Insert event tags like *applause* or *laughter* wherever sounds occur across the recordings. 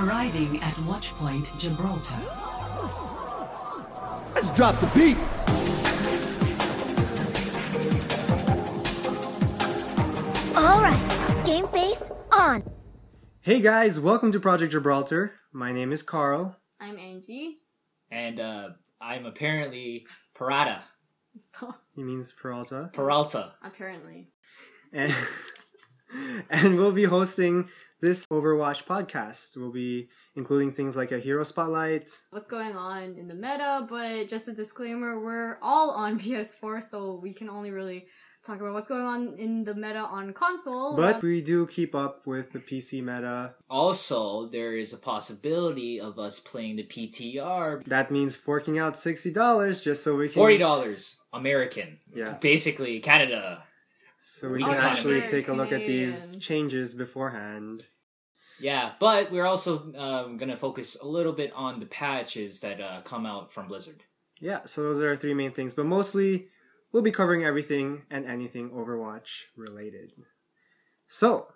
Arriving at Watchpoint Gibraltar. Let's drop the beat. All right, game face on. Hey guys, welcome to Project Gibraltar. My name is Carl. I'm Angie. and uh, I'm apparently Parada *laughs* He means Peralta. Peralta. Apparently. And, *laughs* and we'll be hosting this Overwatch podcast. We'll be including things like a hero spotlight. What's going on in the meta, but just a disclaimer, we're all on *laughs* PS4, so we can only really talk about what's going on in the meta on console. But uh, we do keep up with the PC meta. Also, there is a possibility of us playing the PTR. That means forking out $60 just so we can Forty dollars American. Yeah. Basically Canada. So we can yeah. actually take a look at these changes beforehand. Yeah, but we're also um, gonna focus a little bit on the patches that uh, come out from Blizzard. Yeah, so those are our three main things, but mostly we'll be covering everything and anything Overwatch related. So,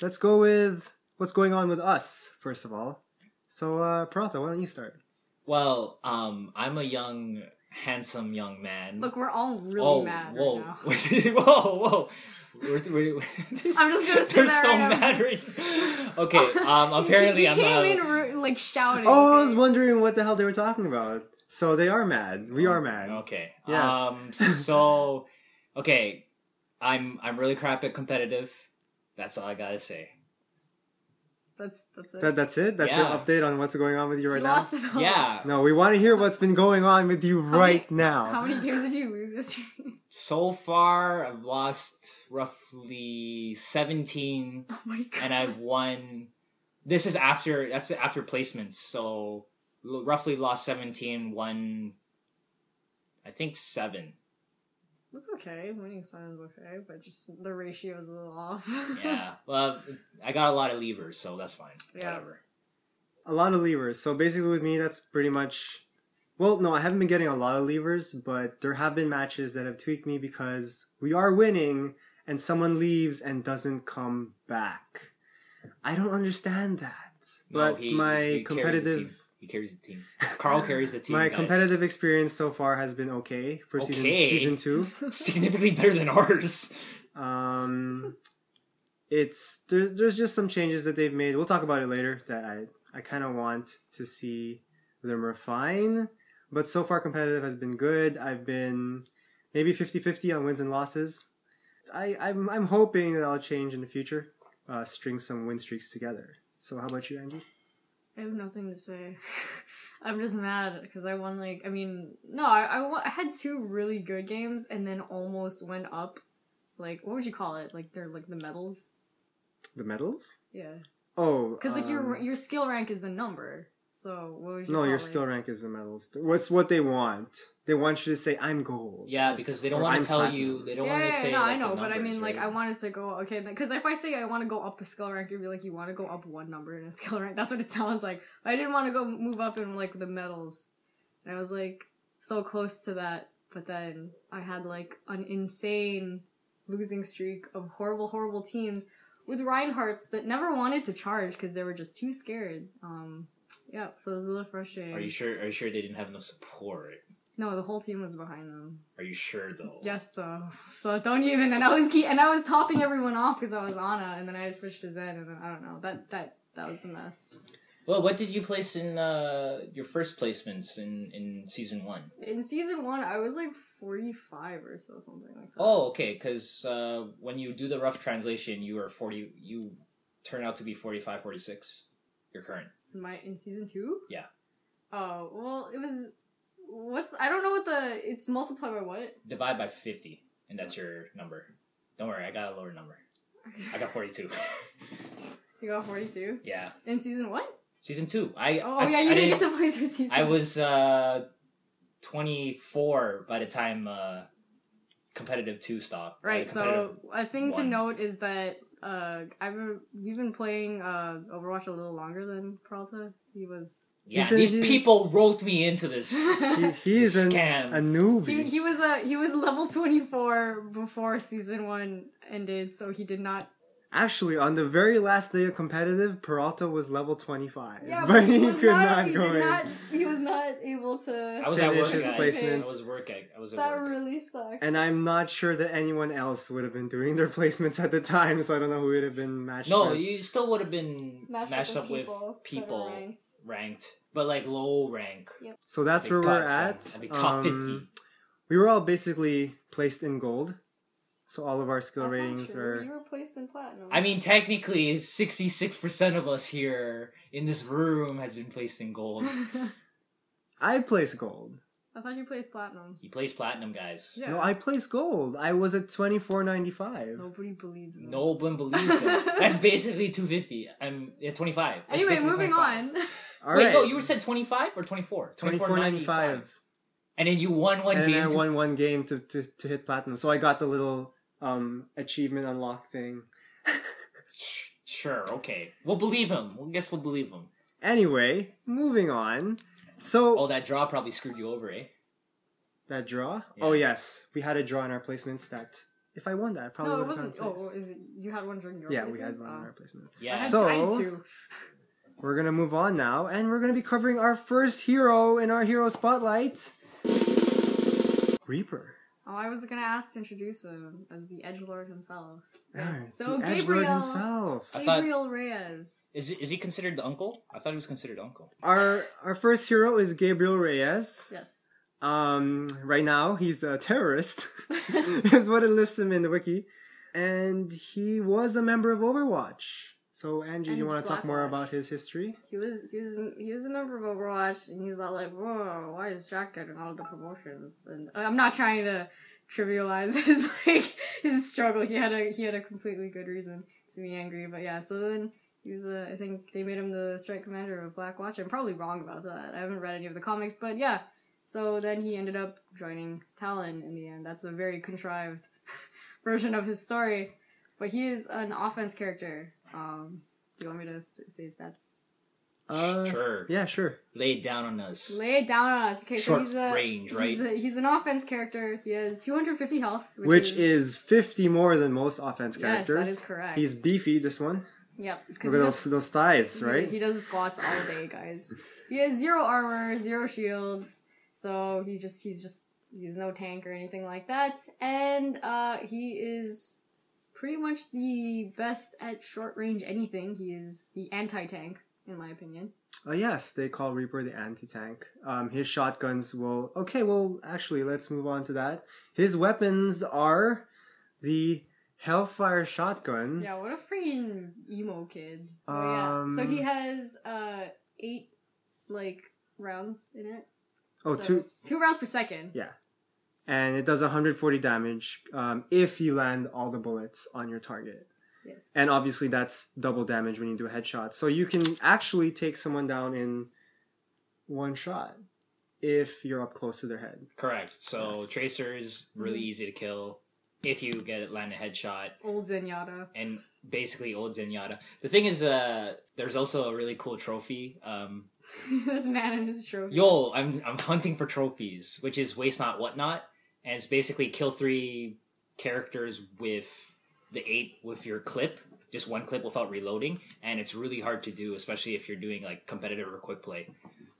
let's go with what's going on with us, first of all. So, uh, Peralta, why don't you start? Well, um, I'm a young, handsome young man. Look, we're all really oh, mad whoa, right now. *laughs* whoa, whoa! We're, we're, *laughs* I'm just gonna say They're that so right now. mad right Okay, um, *laughs* apparently he, he I'm came uh, in like shouting. Oh, I was wondering what the hell they were talking about. So, they are mad. We are mad. Okay. Yes. Um. So, okay, I'm I'm really crap at competitive. That's all I gotta say. That's that's it. That, that's it? That's your update on what's going on with you right now? lost about- Yeah. No, we want to hear what's been going on with you How right many- now. How many games did you lose this year? *laughs* So far, I've lost roughly seventeen, oh my god. and I've won. This is after that's after placements. So roughly lost seventeen, won. I think seven. That's okay. Winning sounds okay, but just the ratio is a little off. Yeah. *laughs* well, I got a lot of levers, so that's fine. Yeah. Whatever. a lot of levers. So basically, with me, that's pretty much. Well, no, I haven't been getting a lot of levers, but there have been matches that have tweaked me because we are winning and someone leaves and doesn't come back. I don't understand that. No, But he- my he carries the competitive. He carries the team. *laughs* Carl carries the team. My guys. competitive experience so far has been okay for season season two. *laughs* *laughs* significantly better than ours. Um, it's there's there's just some changes that they've made. We'll talk about it later. That I I kind of want to see them refine. But so far, competitive has been good. I've been maybe 50-50 on wins and losses. I I'm I'm hoping that I'll change in the future. Uh, string some win streaks together. So how about you, Angie? I have nothing to say. *laughs* I'm just mad because I won like I mean no I, I wa- I had two really good games and then almost went up. Like what would you call it? Like they're like the medals. The medals? Yeah, Oh, because like your um, your skill rank is the number. So what would you? no, call your it? skill rank is the medals. What's what they want? They want you to say I'm gold. Yeah, because they don't want to tell platinum. you. They don't Yeah, want to yeah, say. no, like, I know, the but I numbers, mean, like. I wanted to go okay, because if I say I want to go up a skill rank, you'd be like, you want to go up one number in a *laughs* skill rank. That's what it sounds like. I didn't want to go move up in like the medals, and I was like so close to that, but then I had like an insane losing streak of horrible, horrible teams with Reinhardts that never wanted to charge because they were just too scared. Um, yeah, so it was a little frustrating. Are you sure? Are you sure they didn't have enough support? No, the whole team was behind them. Are you sure though? Yes, though. So don't even. And I was keep, and I was topping everyone off because I was Ana, and then I switched to Zen, and then I don't know. That that that was a mess. Well, what did you place in uh, your first placements in in season one? In season one, I was like forty five or so, something like that. Oh, okay. Because uh, when you do the rough translation, you are forty. You turn out to be 45, 46. Your current. My in season two. Yeah. Oh well, it was. What's I don't know what the it's multiplied by what. Divide by fifty, and that's your number. Don't worry, I got a lower number. *laughs* I got forty-two. You got forty two yeah, in season one. season two. I Oh I, yeah, you I didn't get to play through season. I was uh, 24 by the time uh, competitive 2 stopped. Right. So a thing to note is that uh, I've been, we've been playing uh, Overwatch a little longer than Peralta. He was yeah, He these people roped me into this. *laughs* He, he is an, Scam. a newbie. he, he was a he was level twenty four before season one ended, so he did not Actually, on the very last day of competitive, Peralta was level 25. Yeah, but he, could not, he go did in. not. He was not able to. I was at Finish work. his guys. placements. I was working. I was at that work. really sucked. And I'm not sure that anyone else would have been doing their *laughs* placements at the time, so I don't know who would have been matched No, with. you still would have been Matched, matched, up, up with with people, people, ranked. ranked, but like low rank. So that's Like where we're at. Like top Um, 50. We were all basically placed in gold. So all of our skill That's ratings true. are. You were placed in platinum. I mean, technically, sixty-six percent of us here in this room has been placed in gold. *laughs* I placed gold. I thought you placed platinum. He plays platinum, guys. Yeah. No, I placed gold. I was at 24.95. Nobody believes them. No one believes him. *laughs* That's basically two fifty. I'm at twenty-five. That's Anyway, moving 25. on. *laughs* All Wait, right. no, you said twenty-five or twenty-four? 24.95. And then you won one And then game. I to- won one game to, to, to hit platinum. So I got the little um achievement unlock thing. Sure, okay. We'll believe him. We'll guess we'll believe him. Anyway, moving on. So Oh, that draw probably screwed you over, eh? that draw? Yeah. Oh yes, we had a draw in our placements that if I won that, I probably no, it would have wasn't. Oh, is it? You had one during your placement. yeah, we had placements? one in Oh. our placements. Yeah. I had, So- I. *laughs* We're gonna move on now, and we're gonna be covering our first hero in our hero spotlight, Reaper. Oh, I was gonna ask to introduce him as the Edge Lord himself. Yes. Alright, So the Edgelord Gabriel, himself. I thought- Gabriel Reyes. Is is he considered the uncle? I thought he was considered uncle. Our our first hero is Gabriel Reyes. Yes. Um, right now he's a terrorist, *laughs* *laughs* is what it lists him in the wiki, and he was a member of Overwatch. So Angie, And you want to talk more about his history? He was he was he was a member of Overwatch, and he's all like, "Whoa, why is Jack getting all the promotions?" And uh, I'm not trying to trivialize *laughs* his like his struggle. He had a he had a completely good reason to be angry, but yeah. So then he was a I think they made him the strike commander of Blackwatch. I'm probably wrong about that. I haven't read any of the comics, but yeah. So then he ended up joining Talon in the end. That's a very contrived *laughs* version of his story, but he is an offense character. Um, do you want me to s- say stats? Uh, sure. Yeah, sure. Lay it down on us. Lay it down on us. Okay, Short so he's a range, right? He's, a, he's an offense character. He has 250 health, which, Which, is 50 more than most offense characters. Yes, that characters. correct. He's beefy, this one. yep. Look because at those, those thighs, he, right? he does squats all day, guys. he has zero armor, zero shields, so he just he's just he's no tank or anything like that, and uh, he is pretty much the best at short range anything. He is the anti tank, in my opinion. Oh yes, they call Reaper the anti-tank. Um, his shotguns will. Okay, well, actually, let's move on to that. His weapons are the Hellfire shotguns. Yeah, what a freaking emo kid. Oh, yeah. So Um, he has uh eight like rounds in it. oh, So, two. two rounds per second. Yeah, and it does 140 damage um, if you land all the bullets on your target. Yes. And obviously, that's double damage when you do a headshot. So you can actually take someone down in one shot if you're up close to their head. Correct. So Yes. Tracer is really easy to kill if you get it land a headshot. Old Zenyatta. and basically old Zenyatta. The thing is, uh, there's also a really cool trophy. Um, *laughs* this man and his trophy. yo, I'm I'm hunting for trophies, which is waste not whatnot, and it's basically kill three characters with the eight with your clip, just one clip without reloading, and it's really hard to do, especially if you're doing like competitive or quick play.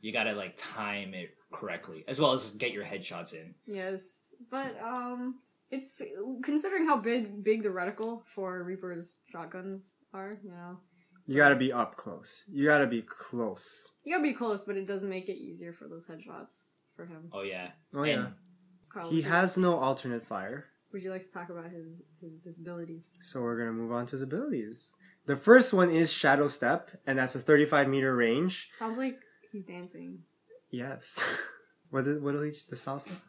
You gotta like time it correctly, as well as get your headshots in. Yes. But um it's considering how big big the reticle for Reaper's shotguns are, you know. You gotta be up close. You gotta be close. You gotta be close, but it does make it easier for those headshots for him. Oh yeah, Oh And- yeah. Carl, He you- has no alternate fire. Would you like to talk about his his, his abilities? So we're gonna move on to his abilities. The first one is Shadow Step, and that's a 35 meter range. Sounds like he's dancing. Yes. *laughs* what did what did he the salsa? *laughs*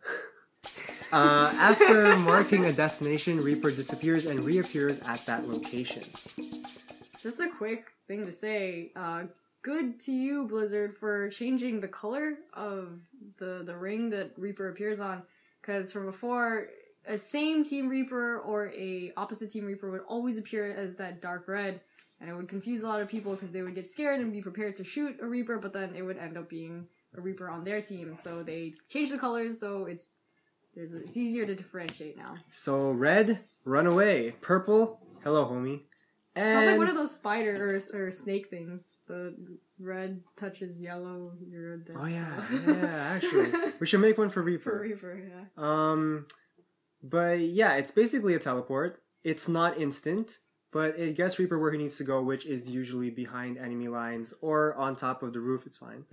Uh, after *laughs* marking a destination, Reaper disappears and reappears at that location. Just a quick thing to say. Uh, good to you, Blizzard, for changing the color of the the ring that Reaper appears on. Because from before, a same Team Reaper or a opposite Team Reaper would always appear as that dark red, and it would confuse a lot of people because they would get scared and be prepared to shoot a Reaper, but then it would end up being a Reaper on their team. So they changed the colors, so it's there's it's easier to differentiate now. So red, run away. Purple, hello homie. And Sounds like one of those spider or, or snake things. The red touches yellow, you're dead. Oh yeah, *laughs* yeah. Actually, we should make one for Reaper. For Reaper, yeah. Um, but yeah, it's basically a teleport. It's not instant, but it gets Reaper where he needs to go, which is usually behind enemy lines or on top of the roof. It's fine.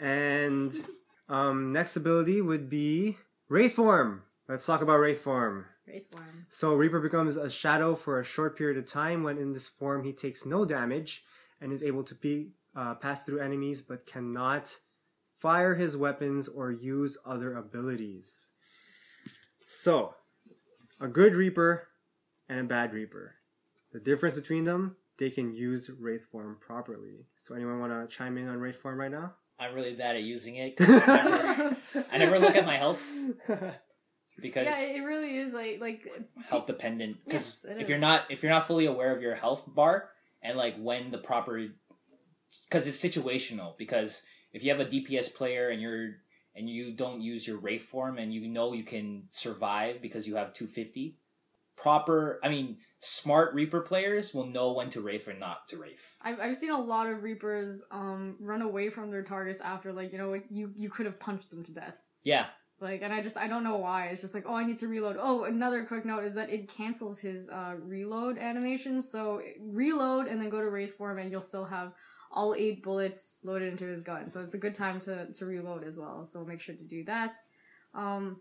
And um, next ability would be Wraith Form. Let's talk about Wraith Form. Wraith form. So Reaper becomes a shadow for a short period of time. When in this form, he takes no damage and is able to be, uh, pass through enemies, but cannot fire his weapons or use other abilities. So, a good Reaper and a bad Reaper. The difference between them, they can use Wraith Form properly. So, anyone want to chime in on Wraith Form right now? I'm really bad at using it. I, *laughs* never, I never look at my health *laughs* because Yeah, it really is like like health dependent. Because Yes, if you're not if you're not fully aware of your health bar and like when the proper, because it's situational. Because if you have a DPS player and you're and you don't use your Wraith form and you know you can survive because you have 250, proper. I mean, smart Reaper players will know when to Wraith or not to Wraith. I've, I've seen a lot of Reapers um run away from their targets after like you know like, you you could have punched them to death. Yeah, Like, and I just, I don't know why. It's just like, oh, I need to reload. Oh, another quick note is that it cancels his uh, reload animation. So reload and then go to Wraith form, and you'll still have all eight bullets loaded into his gun. So it's a good time to, to reload as well. So make sure to do that. Um,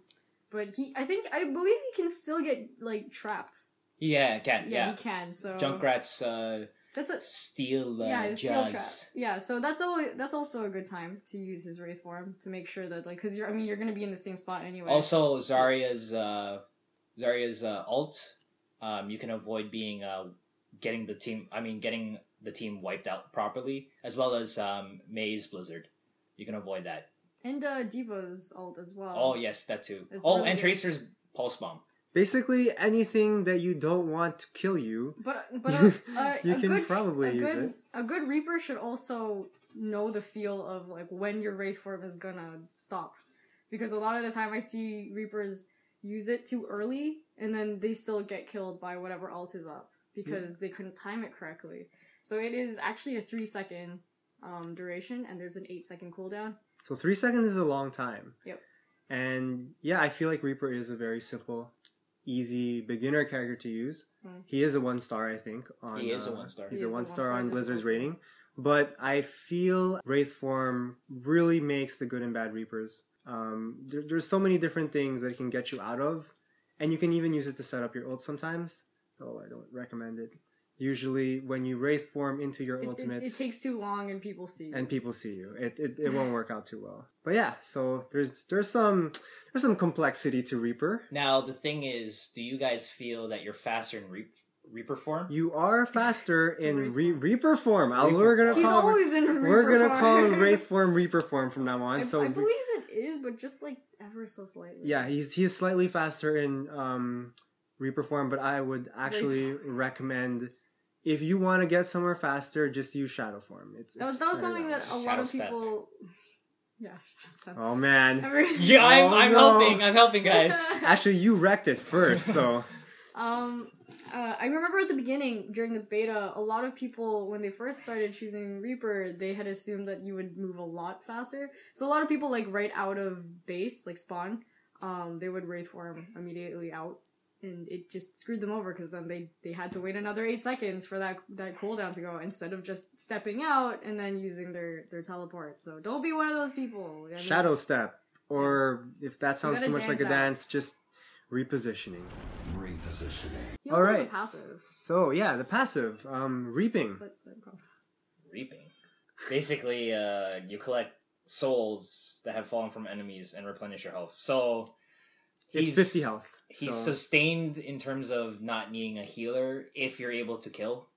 but he, I think, I believe he can still get like trapped. yeah, can. Yeah, Yeah, he can. So Junkrat's uh, that's a steel uh, yeah, steel trap. Yeah, so that's always that's also a good time to use his wraith form to make sure that like because you're I mean you're gonna be in the same spot anyway. Also, Zarya's uh, Zarya's uh, ult, um, you can avoid being uh, getting the team. I mean, getting the team wiped out properly, as well as um, Mei's Blizzard. You can avoid that. And uh D.Va's alt as well. Oh yes, that too. It's oh, really and good. Tracer's pulse bomb. Basically, anything that you don't want to kill you, But but *laughs* a, a, You a can good, probably a use good, it. A good Reaper should also know the feel of like when your Wraith form is gonna stop, because a lot of the time I see Reapers use it too early and then they still get killed by whatever ult is up because they couldn't time it correctly. So it is actually a three second um, duration and there's an eight second cooldown. So three seconds is a long time. Yep. And yeah, I feel like Reaper is a very simple, easy beginner character to use. Mm. He is a one star, I think. On, He is a uh, one-star. He's He a one star on Blizzard's rating. But I feel Wraith form really makes the good and bad Reapers. Um, there, there's so many different things that it can get you out of, and you can even use it to set up your ult sometimes. So I don't recommend it. Usually, when you Wraith form into your It, it, ultimate, it takes too long and people see. You and people see you. It, it, it won't work out too well. But yeah, so there's there's some there's some complexity to Reaper. Now the thing is, do you guys feel that you're faster in Reap- Reaper form? You are faster in Wraith Re- Reaper form. Uh, Reaper we're gonna He's call always in Reaper we're gonna form. call him *laughs* Wraith form Reaper form from now on. I, so I believe it is, but just like ever so slightly. yeah, he's he's slightly faster in um, Reaper form, but I would actually recommend if you want to get somewhere faster, just use Shadow form. It's, That was, it's that was something that a lot Shadow of step. people. Yeah, step. Oh man, *laughs* Yeah, I'm, Oh, I'm no. helping. I'm helping, guys. *laughs* actually you wrecked it first. So *laughs* Um, uh, I remember at the beginning during the beta, a lot of people when they first started choosing Reaper, they had assumed that you would move a lot faster. So a lot of people like right out of base, like spawn, um, they would wraith form immediately out, and it just screwed them over because then they they had to wait another eight seconds for that that cooldown to go instead of just stepping out and then using their their teleport. So don't be one of those people. I mean, Shadow step, or if that sounds too much like a dance out. dance, just repositioning. Repositioning. He also All has a passive. So yeah, the passive, um, reaping. But, but Reaping. Basically, uh, you collect souls that have fallen from enemies and replenish your health. So It's he's- fifty health. He's so- sustained in terms of not needing a healer if you're able to kill.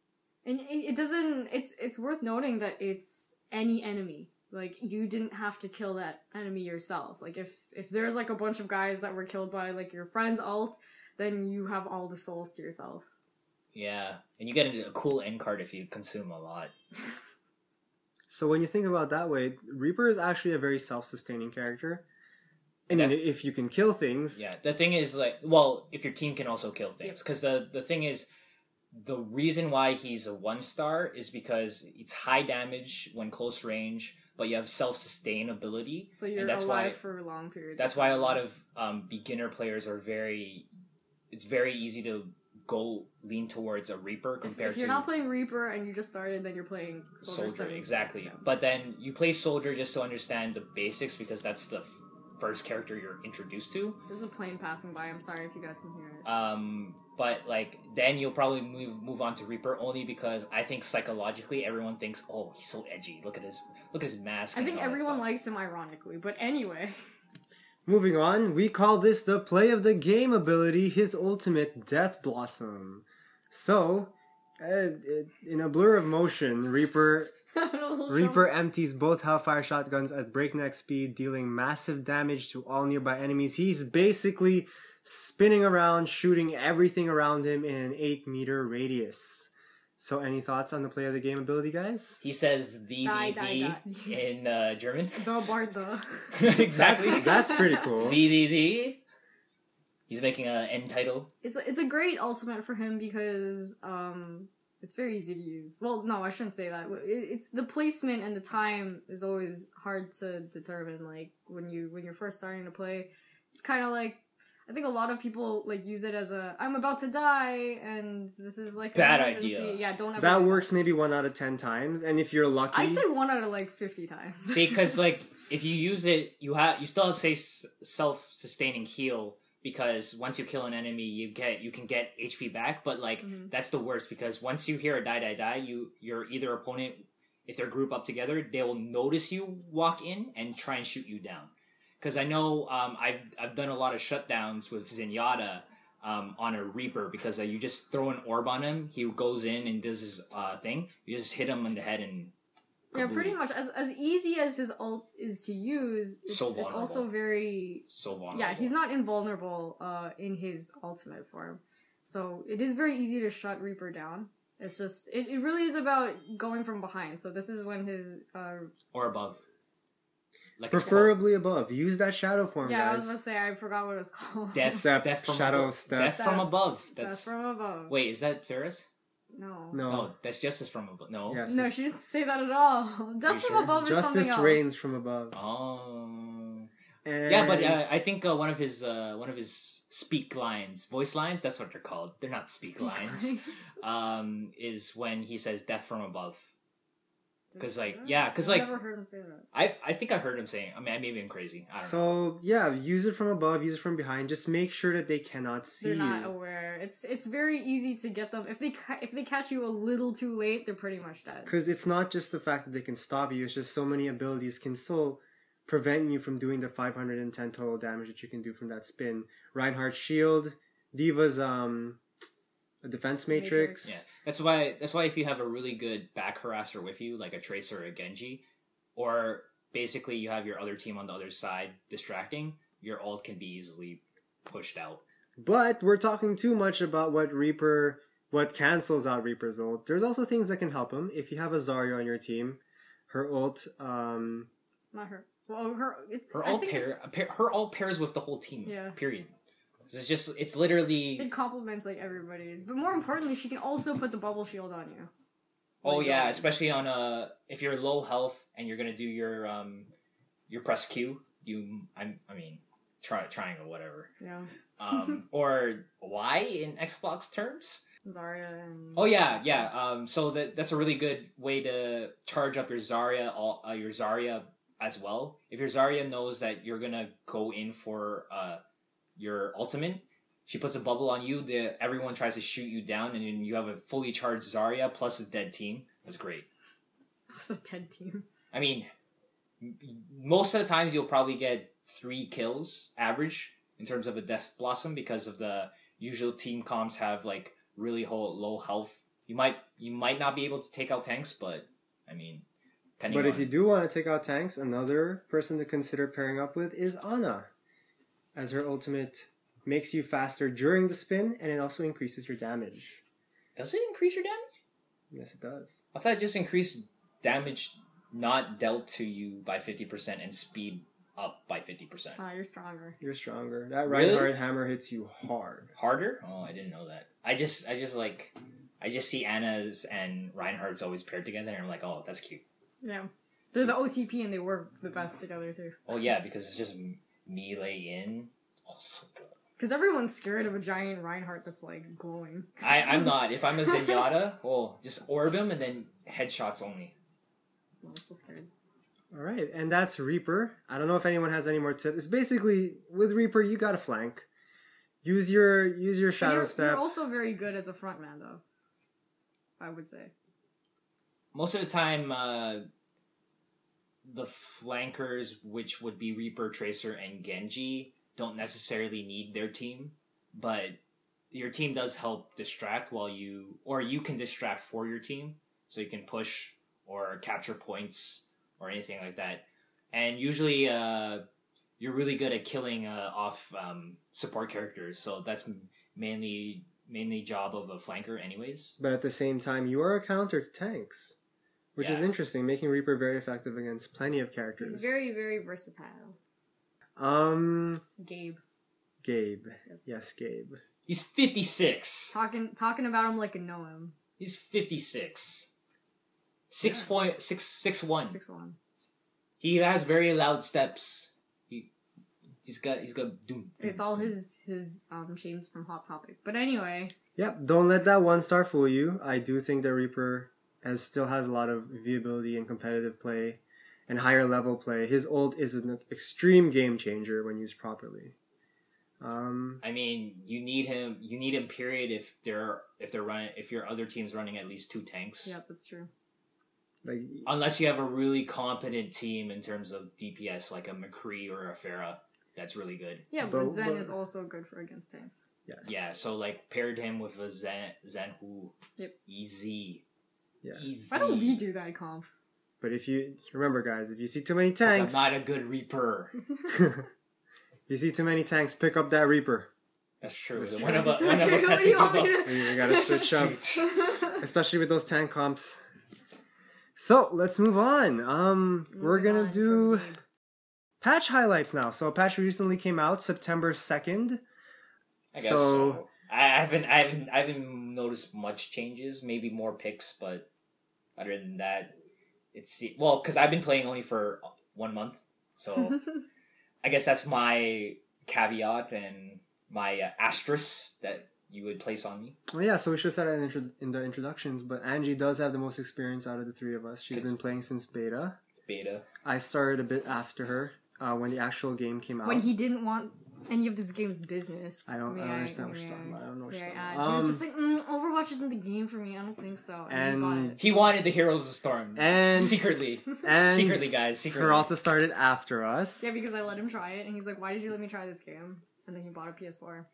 And it, it doesn't. It's it's worth noting that it's any enemy. Like you didn't have to kill that enemy yourself. Like if if there's like a bunch of guys that were killed by like your friend's alt, then you have all the souls to yourself. Yeah, and you get a, a cool end card if you consume a lot. *laughs* So when you think about it that way, Reaper is actually a very self-sustaining character. I mean, if you can kill things, Yeah, the thing is like, well, if your team can also kill things, Yep. because the the thing is, the reason why he's a one star is because it's high damage when close range, but you have self sustain ability. So you're and that's alive why for long periods. that's why a lot of um, beginner players are very. It's very easy to go lean towards a Reaper If, compared if you're to not playing Reaper and you just started, then you're playing Soldier. soldier exactly yeah. but then you play soldier just to understand the basics because that's the f- first character you're introduced to There's a plane passing by. I'm sorry if you guys can hear it. um but like then you'll probably move move on to reaper only because i think psychologically everyone thinks oh he's so edgy look at his look at his mask I think everyone likes him ironically, but anyway. *laughs* Moving on, we call this the play of the game ability, his ultimate Death Blossom. So, in a blur of motion, Reaper *laughs* Reaper empties both Hellfire shotguns at breakneck speed, dealing massive damage to all nearby enemies. He's basically spinning around, shooting everything around him in an 8 meter radius. So, any thoughts on the play of the game ability, guys? he says the Die, die, die. in uh, german The Bard the. *laughs* exactly That's pretty cool. the the the he's making a end title It's a, it's a great ultimate for him because um it's very easy to use. Well, no, I shouldn't say that. It, it's the placement and the time is always hard to determine. Like when you when you're first starting to play, it's kind of like I think a lot of people like use it as a I'm about to die and this is like Bad emergency." idea. Yeah, don't ever. That do works maybe 1 out of 10 times, and if you're lucky. I'd say one out of like fifty times. See, because *laughs* like if you use it, you have you still have say self sustaining heal because once you kill an enemy, you get you can get HP back. But like Mhm. that's the worst because once you hear a die die die, you your either opponent if they're grouped up together, they will notice you walk in and try and shoot you down. Because I know um, I've I've done a lot of shutdowns with Zenyatta. Um, on a Reaper because uh, you just throw an orb on him, he goes in and does his uh, thing. You just hit him in the head and yeah, pretty much as as easy as his ult is to use. It's, So it's also very so vulnerable. yeah he's not invulnerable uh in his ultimate form so it is very easy to shut reaper down it's just it, it really is about going from behind so this is when his uh or above. Like Preferably above. Use that shadow form, yeah i was gonna say i forgot what it was called Death, Step, death from shadow above. step. Death from above. that's That's from above wait. Is that Pharah's? No no. No, that's justice from above. No. Yes. no she didn't say that at all *laughs* death from sure? above is something Justice else rains from above. Oh. And Yeah, but uh, I think uh, one of his uh, one of his speak lines, voice lines. That's what they're called. They're not speak, lines. *laughs* Um, is when he says "death from above." 'Cause, like, yeah, 'cause, I've like- never heard him say that I I think I heard him saying. I mean, I may be crazy. I don't know. So yeah, use it from above, use it from behind. Just make sure that they cannot see they're not you. aware it's it's very easy to get them if they ca- if they catch you a little too late they're pretty much dead Because it's not just the fact that they can stop you; it's just so many abilities can still prevent you from doing the 510 total damage that you can do from that spin. Reinhardt's shield, D.Va's um, a defense matrix. Matrix. Yeah, that's why. That's why if you have a really good back harasser with you, like a Tracer or a Genji, or basically you have your other team on the other side distracting, your ult can be easily pushed out. But we're talking too much about what Reaper, what cancels out Reaper's ult. There's also things that can help him. If you have a Zarya on your team, her ult, um, not her well her it's Her I ult think pair, it's- pair, her ult pairs with the whole team. Yeah. Period. It's just, it's literally. It complements like everybody's, but more importantly, she can also put the bubble shield on you. Oh Like, yeah, um, especially on a if you're low health and you're gonna do your um your press Q, you I I mean try triangle whatever. Yeah, Um *laughs* or Y in Xbox terms. Zarya and Oh yeah, yeah. Um so that that's a really good way to charge up your Zarya all uh, your Zarya as well. If your Zarya knows that you're gonna go in for uh your ultimate, she puts a bubble on you. The everyone tries to shoot you down, and you have a fully charged Zarya plus a dead team. That's great. Plus a ten team. I mean, most of the times you'll probably get three kills average in terms of a Death Blossom because of the usual team comps have like really ho- low health. You might you might not be able to take out tanks, but I mean, depending but if you do want to take out tanks, another person to consider pairing up with is Ana, as her ultimate makes you faster during the spin, and it also increases your damage. does it increase your damage? Yes, it does. I thought it just increased damage not dealt to you by fifty percent and speed up by fifty percent. Ah, you're stronger. You're stronger. That Really? Hammer hits you hard. Harder? Oh, I didn't know that. I just I just like I just see Ana's and Reinhardt's always paired together, and I'm like, oh, that's cute. Yeah. They're the OTP and they work the best together too. Oh yeah, because it's just m- melee in. Oh, so good. Because everyone's scared of a giant Reinhardt that's like glowing. *laughs* I, I'm not. If I'm a Zenyatta, well, just orb him and then headshots only. I'm still scared. All right, and that's Reaper. I don't know if anyone has any more tips. It's basically with Reaper, you got to flank. Use your use your shadow you're, step. you're also very good as a frontman though. I would say. Most of the time, uh, the flankers, which would be Reaper, Tracer, and Genji, don't necessarily need their team, but your team does help distract while you, or you can distract for your team, so you can push or capture points or anything like that. And usually, uh, you're really good at killing uh, off um, support characters, so that's mainly mainly job of a flanker, anyways. but at the same time, you are a counter to tanks, which is interesting, making Reaper very effective against plenty of characters. He's very, very versatile. um Gabe. Gabe. Yes. Yes, Gabe. He's 56. Talking talking about him like I know him. He's 56. Six Yeah. point six six one. Six one. He has very loud steps. He he's got he's got doom. It's all his his um chains from Hot Topic. But anyway, Yep, don't let that one star fool you. I do think that Reaper has still has a lot of viability and competitive play and higher level play. His ult is an extreme game changer when used properly. Um, I mean, you need him. You need him. Period. If they're if they're running if your other team's running at least two tanks. yeah, that's true. like Unless you have a really competent team in terms of DPS, like a McCree or a Pharah, that's really good. Yeah, But- but, Zen but- is also good for against tanks. yes, Yeah. So like paired him with a Zen Zen who. Yep. Easy. Yeah. Easy. Why don't we do that comp? But if you remember, guys, if you see too many 'Cause I'm tanks, not a good Reaper. *laughs* *laughs* if you see too many tanks, pick up that Reaper. That's true. That's one true. of us, one of us has to you give up. to- We, we gotta switch up, *laughs* especially with those tank comps. So let's move on. Um, we're gonna on do. from patch highlights now. So a patch recently came out September second. I guess So- so. I haven't, I haven't, I haven't noticed much changes. Maybe more picks, but other than that, it's well because I've been playing only for one month, so *laughs* I guess that's my caveat and my uh, asterisk that you would place on me. Well, yeah. So we should have said that in, intro- in the introductions, but Angie does have the most experience out of the three of us. She's been playing since beta. Beta. I started a bit after her uh, when the actual game came out. when he didn't want any of this game's business. I don't, I don't understand what may you're talking about. I don't know what may you're I talking add? about. he was Um, just like, mm, Overwatch isn't the game for me. I don't think so. And, he And- it. He wanted the Heroes of the Storm and secretly, *laughs* and secretly, guys, secretly. Peralta started after us. Yeah, because I let him try it, and he's like, "Why did you let me try this game?" And then he bought a PS4.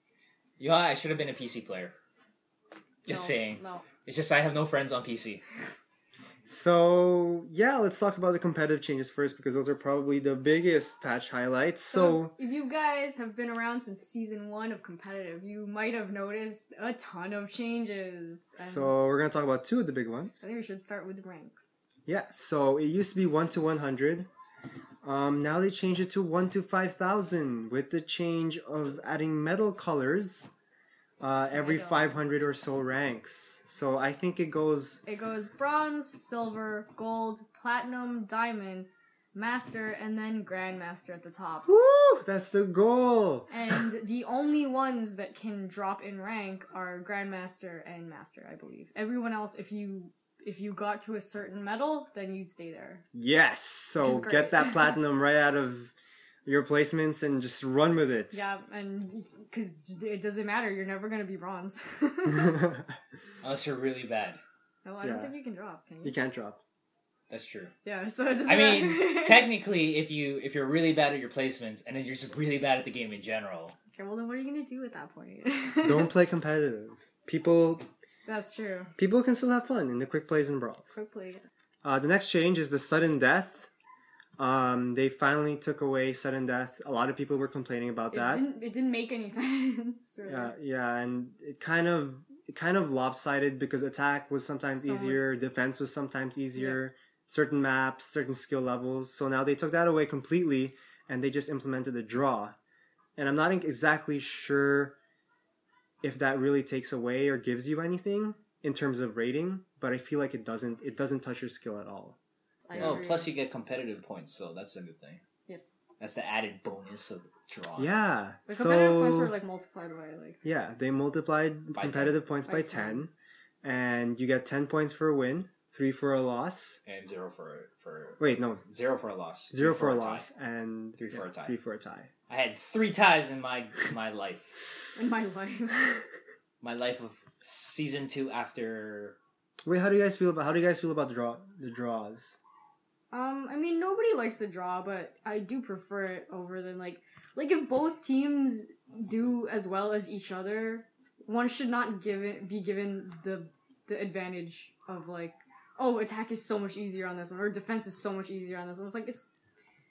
Yeah, I should have been a PC player. Just No, saying. No. It's just I have no friends on PC. *laughs* So yeah, let's talk about the competitive changes first because those are probably the biggest patch highlights. So if you guys have been around since season one of competitive, you might have noticed a ton of changes. And so we're gonna talk about two of the big ones. I think we should start with ranks. Yeah, so it used to be 1 to 100. Um, now they changed it to 1 to 5,000 with the change of adding medal colors uh, every 500 or so ranks. So I think it goes. It goes bronze, silver, gold, platinum, diamond, master, and then grandmaster at the top. Woo! That's the goal! And the only ones that can drop in rank are grandmaster and master, I believe. Everyone else, if you if you got to a certain medal, then you'd stay there. Yes! So get that *laughs* platinum right out of your placements and just run with it. Yeah, and because it doesn't matter, you're never gonna be bronze. *laughs* *laughs* Unless you're really bad. no, I don't think you can drop. Can you? you can't drop. That's true. Yeah, so it doesn't I mean, *laughs* technically, if you if you're really bad at your placements and then you're just really bad at the game in general, okay, well then what are you gonna do at that point? Don't play competitive. People That's true. people can still have fun in the quick plays and brawls. Quick play. Uh, the next change is the sudden death. Um, they finally took away sudden death. A lot of people were complaining about It that. didn't. It didn't make any *laughs* sense. Really. Yeah, yeah, and it kind of it kind of lopsided because attack was sometimes So much- easier, defense was sometimes easier, certain maps, certain skill levels. So now they took that away completely and they just implemented a draw. And I'm not exactly sure if that really takes away or gives you anything in terms of rating, but I feel like it doesn't it doesn't touch your skill at all. I Oh, agree. plus you get competitive points, so that's a good thing. yes, That's the added bonus of draw. Yeah. the so competitive points were like multiplied by like yeah, they multiplied By competitive points By by 10. 10 and you get 10 points for a win, 3 for a loss. and zero for for Wait, no, zero for a loss, 0 three for a tie. loss and Three for a tie. 3 for a tie. I had three ties in my my life. *laughs* in my life. *laughs* My life of season two after. Wait, how do you guys feel about how do you guys feel about the draw the draws? Um, I mean, nobody likes the draw, but I do prefer it over than like like if both teams do as well as each other, one should not give it be given the the advantage of like, oh, attack is so much easier on this one, or defense is so much easier on this one. It's like it's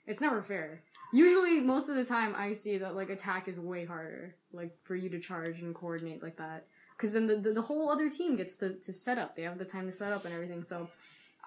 it's never fair. Usually, most of the time, I see that like attack is way harder, like for you to charge and coordinate like that. Because then the, the the whole other team gets to to set up. They have the time to set up and everything. So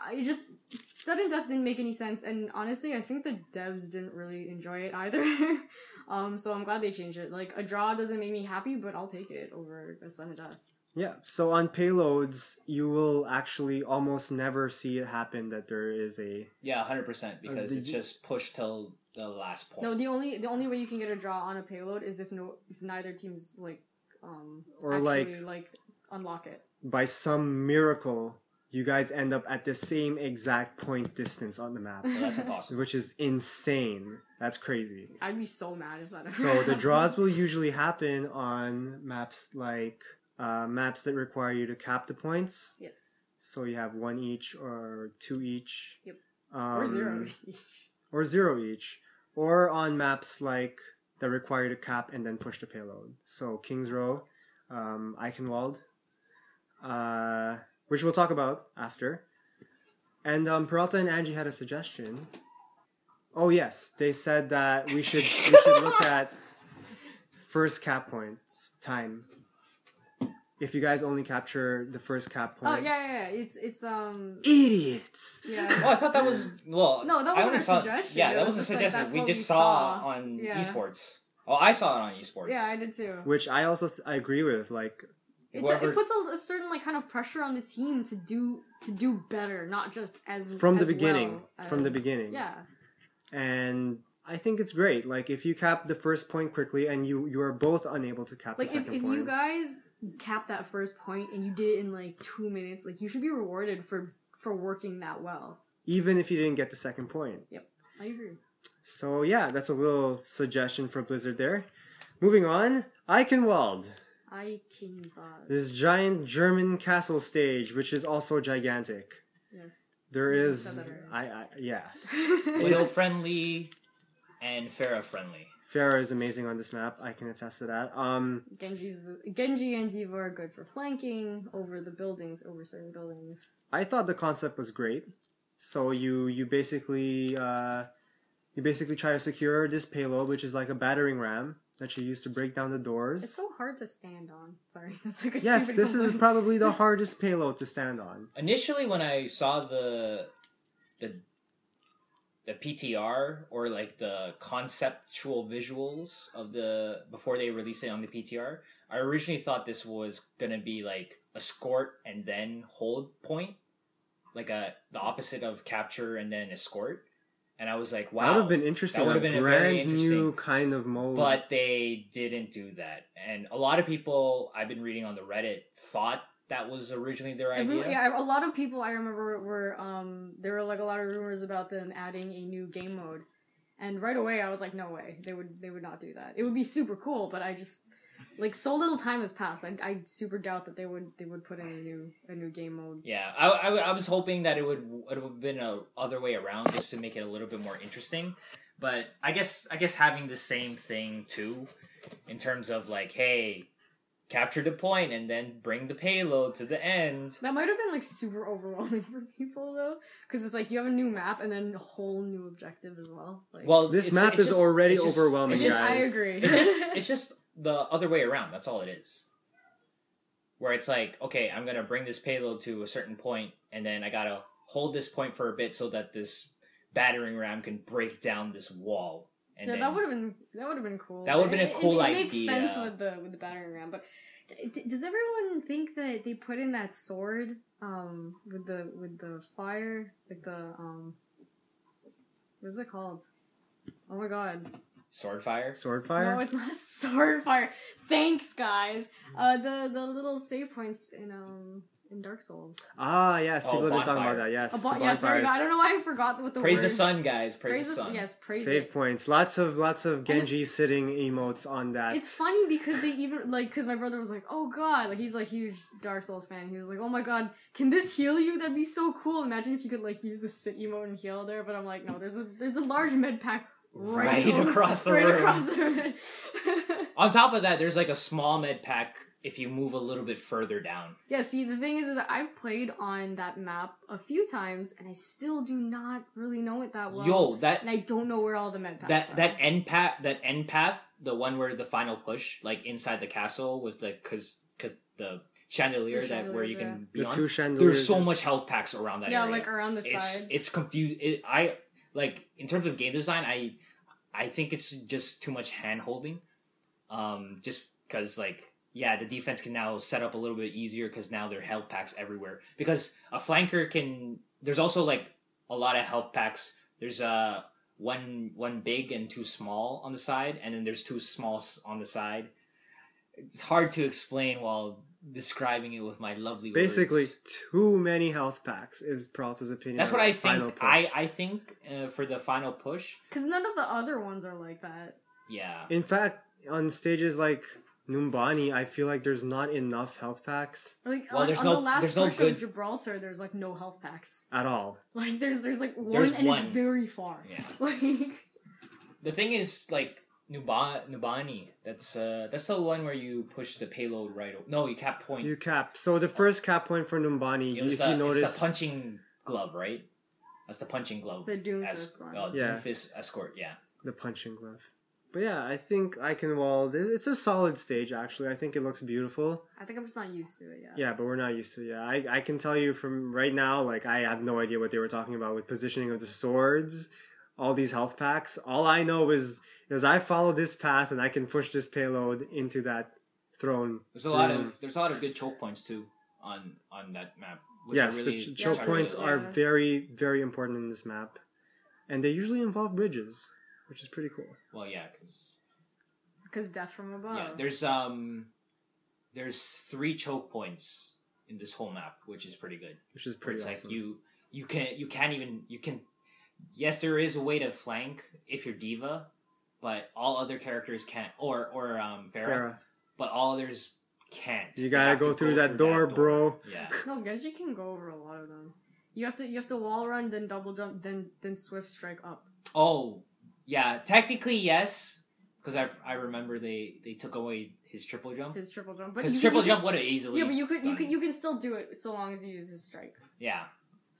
I just sudden death didn't make any sense, and honestly, I think the devs didn't really enjoy it either. *laughs* um, so I'm glad they changed it. Like a draw doesn't make me happy, but I'll take it over a sudden death. Yeah, so on payloads, you will actually almost never see it happen that there is a Yeah, hundred percent because did it's you- just pushed till the last point. No, the only the only way you can get a draw on a payload is if no if neither team's like um Or, actually like- like unlock it. by some miracle you guys end up at the same exact point distance on the map, Well, that's impossible. which is insane. That's crazy. I'd be so mad if that. Ever So the draws will usually happen on maps like uh, maps that require you to cap the points. yes So you have one each or two each. Yep. Um, or zero. Or zero each. Or on maps like that require you to cap and then push the payload. So King's Row, um, Eichenwald, uh, which we'll talk about after. And um, Peralta and Angie had a suggestion. Oh yes, they said that we should we should look *laughs* at first cap points time. If you guys only capture the first cap oh point, yeah, yeah, yeah. It's it's um idiots. yeah. Oh, I thought that was well. No, that wasn't a saw- suggestion. Yeah, It that was was a just like, suggestion. we just we saw, saw. on Yeah. esports. Oh, I saw it on esports. Yeah, I did too. Which I also th- I agree with. Like It, Whoever- it puts a, a certain like kind of pressure on the team to do to do better, not just as From the beginning. well From the beginning. Yeah, and I think it's great. Like if you cap the first point quickly and you you are both unable to cap like the if, second if points. you guys cap that first point and you did it in like two minutes, like you should be rewarded for for working that well. even if you didn't get the second point. Yep, I agree. So yeah, that's a little suggestion for Blizzard there. Moving on, Eichenwald. I can Vaz. This giant German castle stage, which is also gigantic. Yes. There You is, said that already. I, I yes, *laughs* Widow It's- friendly and Pharah friendly. Pharah is amazing on this map. I can attest to that. Um, Genji's Genji and D.Va are good for flanking over the buildings, over certain buildings. I thought the concept was great. So you you basically uh, you basically try to secure this payload, which is like a battering ram that she used to break down the doors. It's so hard to stand on. Sorry, *laughs* that's like a yes, stupid this is probably the *laughs* hardest payload to stand on. Initially, when I saw the the the PTR or like the conceptual visuals of the before they released it on the PTR, I originally thought this was gonna be like escort and then hold point, like a the opposite of capture and then escort. And I was like, wow, That would have been interesting. That would a have been a very brand new kind of mode. but they didn't do that. And a lot of people I've been reading on the Reddit thought that was originally their idea. Yeah, a lot of people I remember were um there were like a lot of rumors about them adding a new game mode. And right away I was like no way. They would they would not do that. It would be super cool, but I just like so little time has passed. I, I super doubt that they would they would put in a new a new game mode. Yeah, I, I, I was hoping that it would it would have been a other way around just to make it a little bit more interesting. But I guess I guess having the same thing too, in terms of like, hey, capture the point and then bring the payload to the end. That might have been like super overwhelming *laughs* for people though, because it's like you have a new map and then a whole new objective as well. Like, Well, This it's- map it's is just- already it's just- overwhelming, it's It's just- just, I agree. It's just *laughs* it's just the other way around. That's all it is. Where it's like, okay, I'm gonna bring this payload to a certain point, and then I gotta hold this point for a bit so that this battering ram can break down this wall. And yeah, then, that would have been that would have been cool. That would've been a It- cool it, it makes idea. sense with the with the battering ram, but D- does everyone think that they put in that sword um with the with the fire like the um what's it called? Oh my god. Sword fire. Sword fire. No, it's not a *laughs* sword fire. Thanks guys. Uh the the little save points in um in Dark Souls. ah, yes, Oh, people have been talking about that. Yes, A the yes, there we go. I don't know why I forgot what the Praise word. the sun, guys. Praise, Praise the the sun. Yes, praise Save it. points. Lots of lots of Genji sitting emotes on that. It's funny because they even like because my brother was like, "Oh God!" Like he's like huge Dark Souls fan. He was like, "Oh my God, can this heal you? That'd be so cool. Imagine if you could like use the sit emote and heal there." But I'm like, no, there's a there's a large med pack right, Right across the right room. across the room. *laughs* On top of that, there's like a small med pack if you move a little bit further down. yeah. See, the thing is, is that I've played on that map a few times, and I still do not really know it that well. Yo, that and I don't know where all the med packs that are. that end path that end path, the one where the final push, like inside the castle with the cause, the chandelier The that where you chandeliers, can be the on. two chandeliers. There's so much health packs around that yeah, area. like around the it's sides. it's confused. It, I like in terms of game design, I I think it's just too much hand holding. Um, just because like yeah, the defense can now set up a little bit easier because now there are health packs everywhere. Because a flanker can. There's also like a lot of health packs. There's uh one one big and two small on the side, and then there's two small s- on the side. It's hard to explain while describing it with my lovely Basically, words. too many health packs is Peralta's opinion. That's what I think. I I think uh, for the final push, because none of the other ones are like that. yeah. In fact, on stages like Numbani, I feel like there's not enough health packs Like Well, on, there's on no- the last there's no push good- of Gibraltar, there's like no health packs. at all. Like there's there's like one There's and one. it's very far. Yeah. *laughs* Like The thing is, like Nuba Nubani, that's uh that's the one where you push the payload right. O- no, you cap point. You cap. So the first cap point for Numbani, it was if the, you notice, it's the punching glove, right? That's the punching glove. The Doomfist Es- one. Oh, Yeah. Doomfist escort. Yeah. the punching glove. But yeah, I think I can. it- it's a solid stage actually. I think it looks beautiful. I think I'm just not used to it yet. Yeah, but we're not used to it. Yeah, I, I can tell you from right now, like, I have no idea what they were talking about with positioning of the swords, all these health packs. All I know is, is I follow this path and I can push this payload into that throne. There's a lot room. of there's a lot of good choke points too on on that map. Which yes, really, the ch- which choke I points really are. Yeah. very, very important in this map. And they usually involve bridges, which is pretty cool. well, yeah, because Because death from above. yeah, there's um there's three choke points in this whole map, which is pretty good. Which is where pretty it's awesome. like you you can you can't even you can yes there is a way to flank if you're D.Va but all other characters can't or or um Pharah, Pharah. but all others can't You gotta have to go through that door, bro. yeah *laughs* No, Genji can go over a lot of them. You have to you have to wall run, then double jump, then then swift strike up. oh yeah technically yes because I, I remember they they took away his triple jump His triple jump. But because triple you jump would have easily yeah, but you could you could you can still do it so long as you use his strike. yeah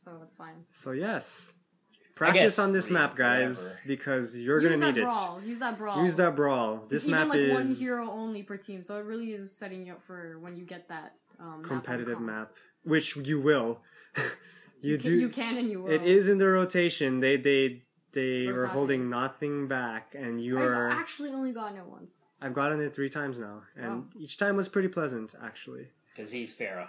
So it's fine. So yes, practice guess on this three, map, guys, whatever. because you're Use gonna that need brawl. Use that brawl. it. Use that brawl. This Even map like is one hero only per team, so it really is setting you up for when you get that um, map competitive comp. map, which you will. *laughs* you, You, do. you can and you will. It is in the rotation. They they they were Rotate. holding nothing back, and you are. I've are. actually only gotten it once. I've gotten it three times now, and each time was pretty pleasant, actually. because he's Pharah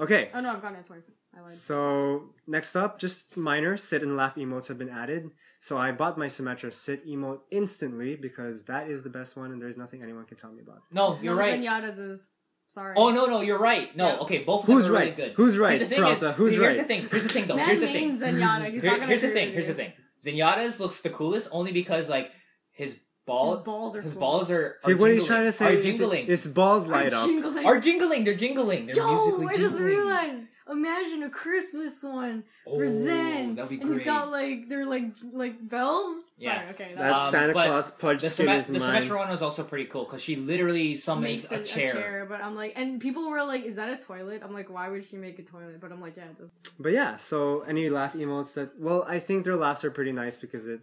Okay, Oh no, I've gotten it twice. I lied. so next up, just minor sit and laugh emotes have been added. So I bought my Symmetra sit emote instantly because that is the best one, and there's nothing anyone can tell me about. no you're no, right Zenyatta's is. Sorry. Oh no no you're right no Yeah. okay both of them Who's are really good Who's See, right, the thing Peralta? is, Who's here's right? the thing here's the thing though Man here's the thing mains Zenyatta. He's Here- not gonna here's the thing. with Here's the thing. Zenyatta's looks the coolest only because like his ball, His balls are his cool. balls are. are what he's trying to say are jingling. it's balls light Are up. jingling. are jingling. They're jingling. They're Yo, musically I just jingling. realized. Imagine a Christmas one for Oh, Zen, that'd be and he's great. got like they're like like bells. Yeah. Sorry, okay, That's Um, Santa Claus punched The, in Symmet- the mind. Symmetra one was also pretty cool because she literally summons makes a, chair. But I'm like, and people were like, "Is that a toilet?" I'm like, "Why would she make a toilet?" But I'm like, "Yeah, it does." But yeah, so any laugh emotes that well, I think their laughs are pretty nice because it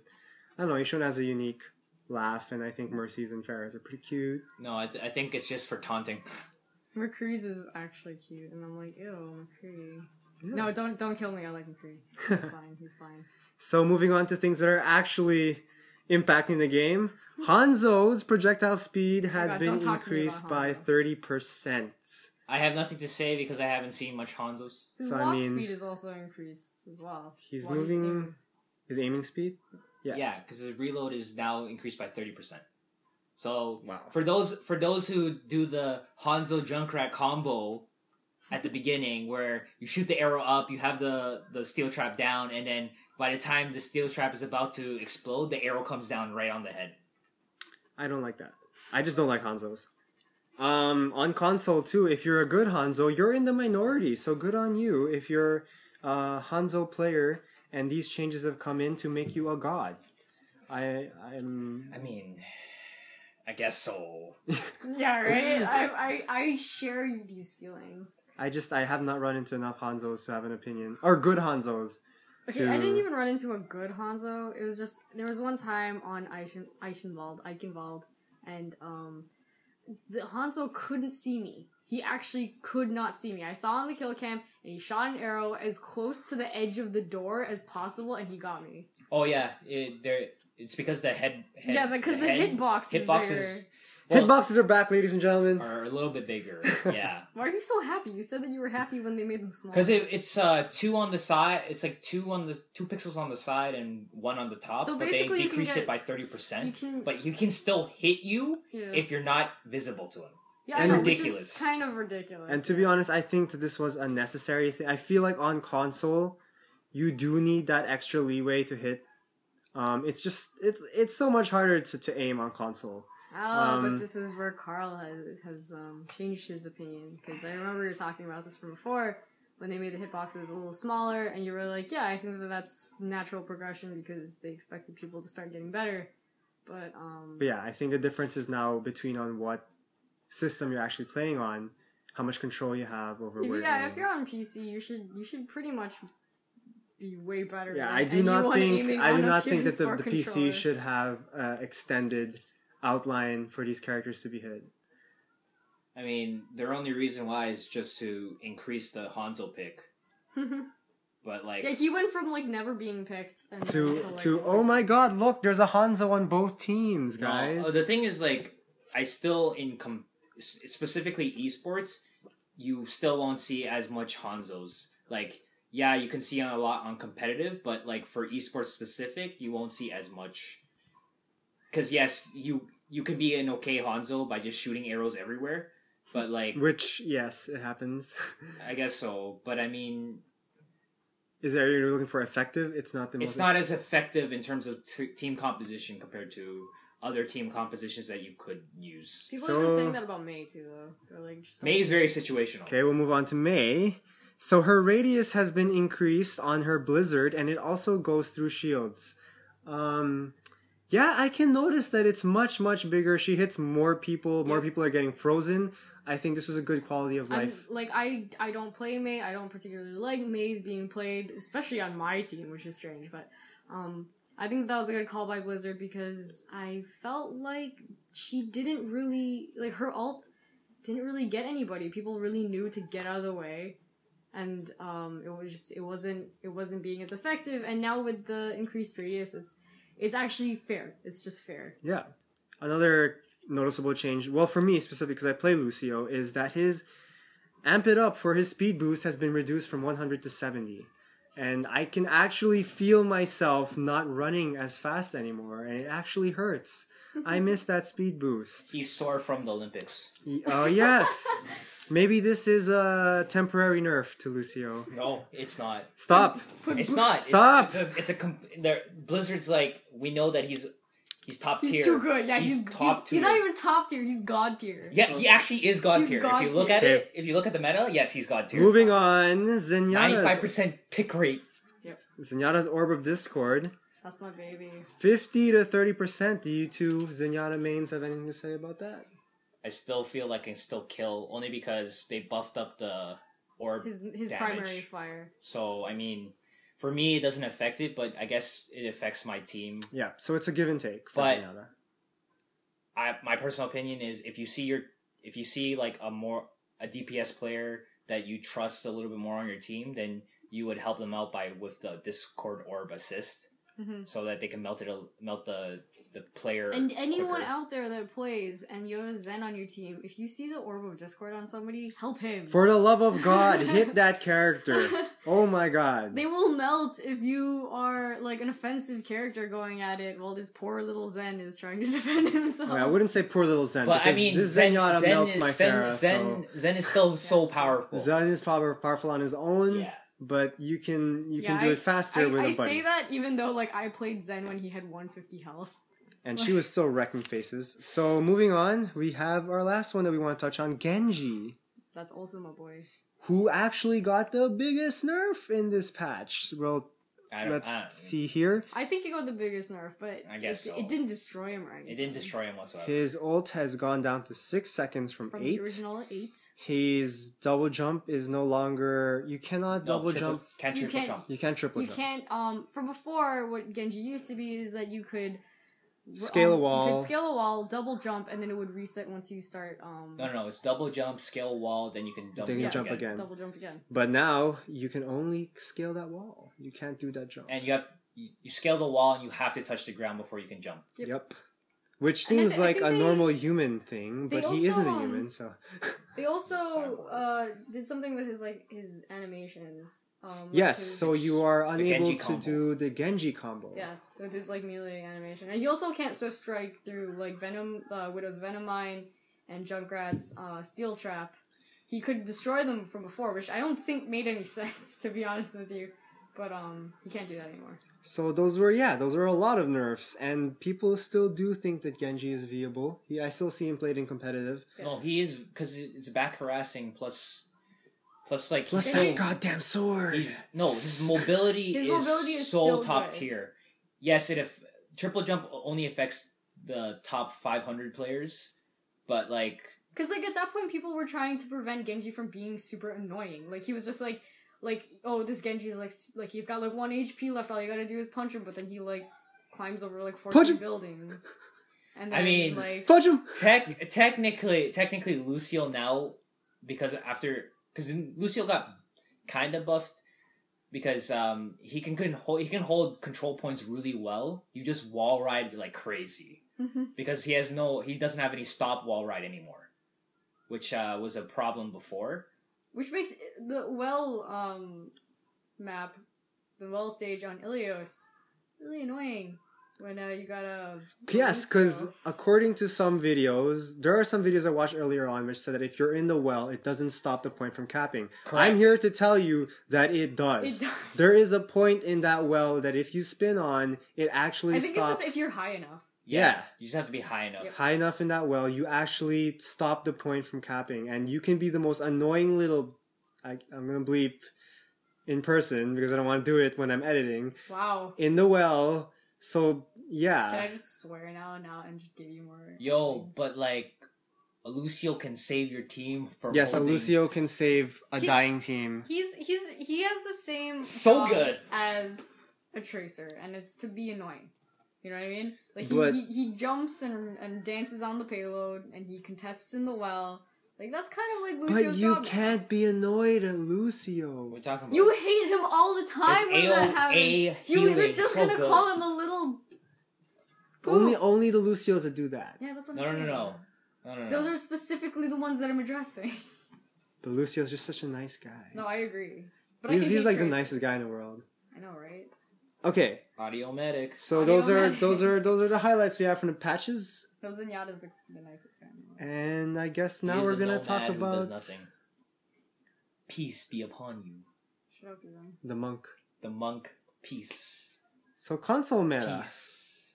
I don't know, each one has a unique laugh and I think Mercy's and Pharah's are pretty cute. No, I, th- I think it's just for taunting. *laughs* McCree's is actually cute, and I'm like, "Ew, McCree." No, don't don't kill me. I like McCree. *laughs* He's fine. He's fine. So moving on to things that are actually impacting the game. Hanzo's projectile speed oh has God, been don't talk to me about increased by thirty percent. I have nothing to say because I haven't seen much Hanzo's. His So, I walk mean- speed is also increased as well. He's while moving- aiming. His aiming speed. Yeah. Yeah, because his reload is now increased by thirty percent. So Wow. for those for those who do the Hanzo Junkrat combo at the beginning, where you shoot the arrow up, you have the the steel trap down, and then by the time the steel trap is about to explode, the arrow comes down right on the head. I don't like that. I just don't like Hanzo's. Um, on console too, if you're a good Hanzo, you're in the minority. So good on you if you're a Hanzo player and these changes have come in to make you a god. I I'm I mean, I guess so. *laughs* Yeah, right. I, I I share these feelings. I just I have not run into enough Hanzos to have an opinion or good Hanzos. Okay, I didn't even run into a good Hanzo. It was just there was one time on Eischen, Eichenwald, Eichenwald, and um, the Hanzo couldn't see me. He actually could not see me. I saw on the kill cam, and he shot an arrow as close to the edge of the door as possible, and he got me. Oh yeah, it, there. It's because the head. head yeah, because the, head- hitbox is hitboxes bigger. well, Hitboxes are back, ladies and gentlemen. are a little bit bigger. *laughs* Yeah. Why are you so happy? You said that you were happy when they made them small. Because it, it's uh two on the side. It's like two on the two pixels on the side and one on the top. So but they basically you can decrease get- it by thirty percent. But you can still hit you yeah. if you're not visible to him. Yeah, it's I know, which ridiculous. is kind of ridiculous. And to be honest, I think that this was a necessary thing. I feel like on console, you do need that extra leeway to hit. Um, it's just it's it's so much harder to, to aim on console. Oh, Um, but this is where Carl has has um, changed his opinion because I remember you were talking about this from before when they made the hitboxes a little smaller, and you were like, "Yeah, I think that that's natural progression because they expected people to start getting better." But um, But yeah, I think the difference is now between on what system you're actually playing on, how much control you have over if, where. yeah, you're if you're on PC, you should you should pretty much be way better. Yeah, than I do not think I do not think that the, the controller. PC should have uh, extended outline for these characters to be hit. I mean, their only reason why is just to increase the Hanzo pick. *laughs* But like, yeah, he went from like never being picked and To then like, to oh my god, look, there's a Hanzo on both teams, No, guys. uh, the thing is, like, I still in com- s- specifically esports, you still won't see as much Hanzos. Like, yeah, you can see on a lot on competitive, but like for esports specific, you won't see as much. Because yes, you you can be an okay Hanzo by just shooting arrows everywhere, but like Which yes, it happens. I guess so. But I mean, Is there you're looking for effective? It's not the most. it's not as effective in terms of t- team composition compared to other team compositions that you could use. People have been saying that about Mei too, though. They're like, just Mei is very situational. Okay, we'll move on to Mei. So her radius has been increased on her blizzard, and it also goes through shields. Um, yeah, I can notice that it's much much bigger. She hits more people. More Yeah. people are getting frozen. I think this was a good quality of I'm, life. like I I don't play Mei. I don't particularly like Meis being played, especially on my team, which is strange. But um, I think that was a good call by Blizzard because I felt like she didn't really like her alt didn't really get anybody. People really knew to get out of the way, and um, it was just it wasn't it wasn't being as effective. And now with the increased radius, it's it's actually fair. It's just fair. Yeah. Another noticeable change, well, for me specifically, because I play Lucio, is that his amp it up for his speed boost has been reduced from 100 to 70. And I can actually feel myself not running as fast anymore, and it actually hurts. I *laughs* miss that speed boost. He's sore from the Olympics. Y- Oh, yes! Maybe this is a temporary nerf to Lucio. No, it's not. Stop! It's not. Stop! It's, a. It's a. comp- Blizzard's like we know that he's he's top He's tier. He's too good. Yeah, he's, he's, top he's, tier. he's not even top tier. He's god tier. Yeah, he actually is god tier. god if you look tier. at Okay. it, if you look at the meta, yes, he's god tier. Moving on, Ninety-five Zenyatta's, percent pick rate. Yep. Zenyatta's Orb of Discord. That's my baby. 50 to 30%. Do you two Zenyatta mains have anything to say about that? I still feel like I can still kill only because they buffed up the orb. His his damage. primary fire. So I mean, for me, it doesn't affect it, but I guess it affects my team. Yeah, so it's a give and take for But- Zenyatta. I my personal opinion is if you see your if you see like a more a DPS player that you trust a little bit more on your team, then you would help them out by with the Discord orb assist. Mhm. so that they can melt it melt the the player. And anyone quicker. out there that plays and you have a Zen on your team, if you see the orb of discord on somebody, help him. For the love of God, *laughs* hit that character. *laughs* Oh my god. They will melt if you are like an offensive character going at it while this poor little Zen is trying to *laughs* defend himself. Okay, I wouldn't say poor little Zen. but I because mean, this Zen, Zenyatta Zen, melts my Zen, Pharah, Zen, Zen is still so powerful. Zen is power, powerful on his own, yeah, but you can you can do I- it faster I, with I a buddy. say that even though like I played Zen when he had 150 health. And she was still wrecking faces. So moving on, we have our last one that we want to touch on, Genji, That's also my boy. who actually got the biggest nerf in this patch. Well, let's see here. I think he got the biggest nerf, but I guess it, so. it didn't destroy him or anything. It didn't destroy him whatsoever. His ult has gone down to six seconds from, from eight. the original eight. His double jump is no longer. You cannot No, double triple- jump. Can't You can't- jump. You can't triple You jump. can't. Um, for before, what Genji used to be is that you could Scale a um, You wall. could scale a wall, double jump, and then it would reset once you start. Um, No, no, no. It's double jump, scale wall, then you can double Then you jump, jump again. again. double jump again. But now you can only scale that wall. You can't do that jump. And you have you, you scale the wall and you have to touch the ground before you can jump. Yep. Yep. Which seems thi- like a they- normal human thing, but he also, isn't a um, human, so *laughs* They also Cyborg. uh, did something with his like his animations. Um, yes. his- So you are unable to combo. do the Genji combo. Yes, with his like melee animation, and he also can't swift strike through like Venom, uh, Widow's Venom Mine, and Junkrat's uh, Steel Trap. He could destroy them from before, which I don't think made any *laughs* sense to be honest with you. But um, he can't do that anymore. So those were yeah, those were a lot of nerfs, and people still do think that Genji is viable. He, I still see him played in competitive. Yes. No, he is because it's back harassing plus plus like Plus that still- goddamn sword. He's no, his *laughs* mobility, His is, mobility is so still top good. tier. Yes, it if triple jump only affects the top 500 players, but like Because like at that point, people were trying to prevent Genji from being super annoying. Like he was just like, like oh this Genji's like s- like he's got like one HP left. All you gotta do is punch him, but then he like climbs over like Punch fourteen buildings. And then, I mean, like Punch him. tech technically technically Lucio now because after because Lucio got kind of buffed because um he can, can hold he can hold control points really well. You just wall ride like crazy Mhm. because he has no he doesn't have any stop wall ride anymore, which uh, was a problem before. Which makes the well um map, the well stage on Ilios really annoying when uh, you gotta. Yes, because according to some videos, there are some videos I watched earlier on which said that if you're in the well, it doesn't stop the point from capping. Correct. I'm here to tell you that it does. It does. There is a point in that well that if you spin on, it actually I think stops. it's just if you're high enough. Yeah. you just have to be high enough. Yep. high enough in that well, you actually stop the point from capping, and you can be the most annoying little. I, I'm gonna bleep in person because I don't want to do it when I'm editing Wow. in the well. So yeah, Can I just swear now, now, and just give you more? Yo, but like, Lucio can save your team from yes, holding- Lucio can save a He- dying team. He's he's he has the same So job good. as a tracer, and it's to be annoying. You know what I mean? Like he, But- he, he jumps and and dances on the payload, and he contests in the well. Like that's kind of like But Lucio's you job. now. can't be annoyed at Lucio. We're talking about You hate him all the time when that happens. You, you're just so gonna good. call him a little. Only poop. only the Lucios that do that. Yeah, that's what no, I'm no, no, saying. no, no, no, no. Those are specifically the ones that I'm addressing. But Lucio's just such a nice guy. no, I agree. But I he's can he's hate like the nicest guy in the world. I know, right? Okay, audio medic. so Audio those are those are those are the highlights we have from the patches, No, Zenyatta's the, the nicest guy. in the world. and I guess now we're gonna talk about nothing. Peace be upon you, Shut up, Ivan. the monk. the monk. Peace, So console meta. peace.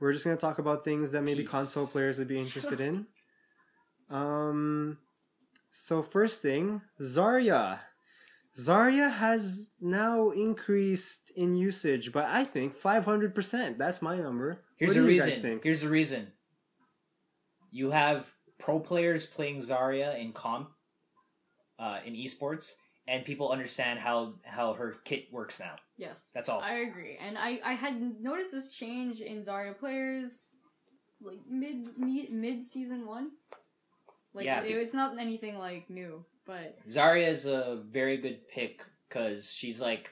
We're just gonna talk about things that maybe Peace. console players would be *laughs* interested in. Um, so first thing, Zarya. Zarya has now increased in usage, but I think 500%. That's my number. Here's what the do you reason. guys think? Here's the reason. You have pro players playing Zarya in comp, uh, in esports, and people understand how how her kit works now. Yes. That's all. I agree. And I, I had noticed this change in Zarya players like mid mid, mid season one. Like Yeah, it, it's not anything like new, but Zarya is a very good pick because she's like,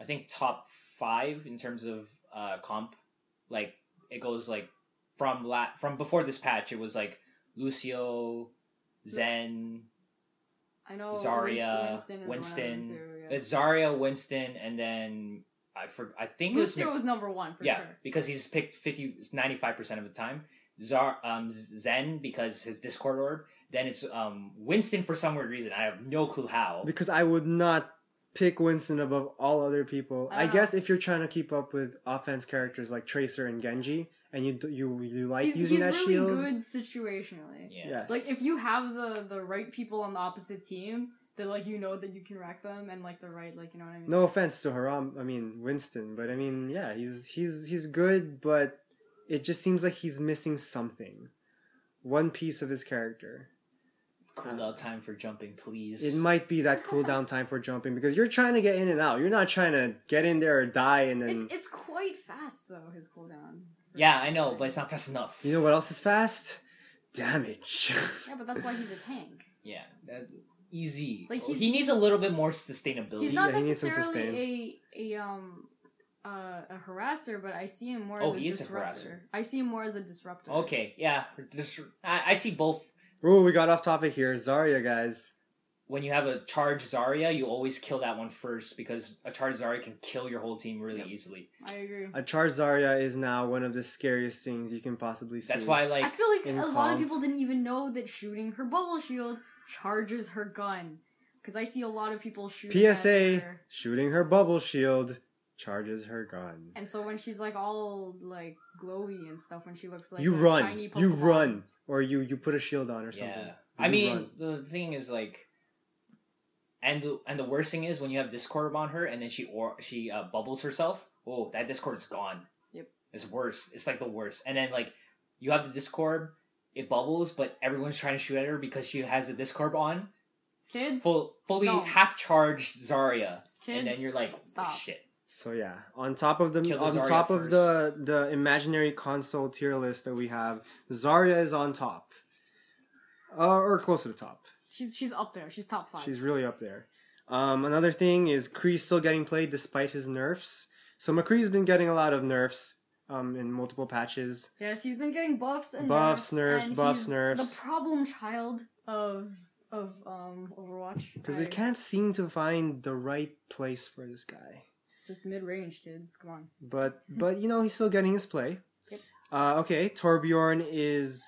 I think top five in terms of uh, comp. Like it goes like from la- from before this patch, it was like Lucio, Zen, I know Zarya, Winston, Winston, is Winston. One of them too, yeah. it's Zarya, Winston, and then I for I think it was Lucio was number one for yeah sure. because he's picked 50 95 percent of the time. Zar um Zen because his Discord orb. Then it's um Winston for some weird reason. I have no clue how. Because I would not pick Winston above all other people. I I, guess if you're trying to keep up with offense characters like Tracer and Genji, and you you you like He's, using he's that really shield, good situationally. Yeah. yes. Like if you have the the right people on the opposite team, that like you know that you can wreck them and like the right like you know what I mean. no offense to Haram, I mean Winston, but I mean yeah, he's he's he's good, but it just seems like he's missing something, one piece of his character. Cooldown time for jumping, please. It might be that cooldown time for jumping because you're trying to get in and out. You're not trying to get in there or die and then. It's it's quite fast though his cooldown. Yeah, I know, but it's not fast enough. You know what else is fast? Damage. *laughs* Yeah, but that's why he's a tank. Yeah, that, easy. Like, Like he's- he needs a little bit more sustainability. He's not Yeah, he needs some necessarily a a um uh, a harasser, but I see him more Oh, as a he a disruptor. harasser. I see him more as a disruptor. okay, yeah. dis- I, I see both. Oh, we got off topic here. Zarya, guys. When you have a charge Zarya, you always kill that one first because a charge Zarya can kill your whole team really Yep. easily. I agree. A charged Zarya is now one of the scariest things you can possibly see. That's why, like, I feel like in a lot of people didn't even know that shooting her bubble shield charges her gun. Because I see a lot of people shooting. PSA her. shooting her bubble shield charges her gun. And so when she's like all like glowy and stuff, when she looks like you run. shiny You run. Or you you put a shield on or something. yeah. You I mean, run. the thing is like, and the, and the worst thing is when you have Discord on her and then she or she uh, bubbles herself. Oh, that Discord is gone. Yep. It's worse. It's like the worst. And then like you have the Discord, it bubbles, but everyone's trying to shoot at her because she has the Discord on, Kids, full fully No. half charged Zarya, kids, and then you're like, stop. shit. So yeah, on top of the Kill on Zarya top of the the imaginary console tier list that we have, Zarya is on top, uh, or close to the top. she's she's up there. She's top five. She's really up there. Um, another thing is Kree's still getting played despite his nerfs. So McCree's been getting a lot of nerfs um, in multiple patches. Yes, he's been getting buffs and Buffs, nerfs, nerfs, and buffs, he's nerfs. The problem child of of um Overwatch Because I- they can't seem to find the right place for this guy. Just mid range kids. Come on. But but you know he's still getting his play. Yep. Uh, okay, Torbjorn is.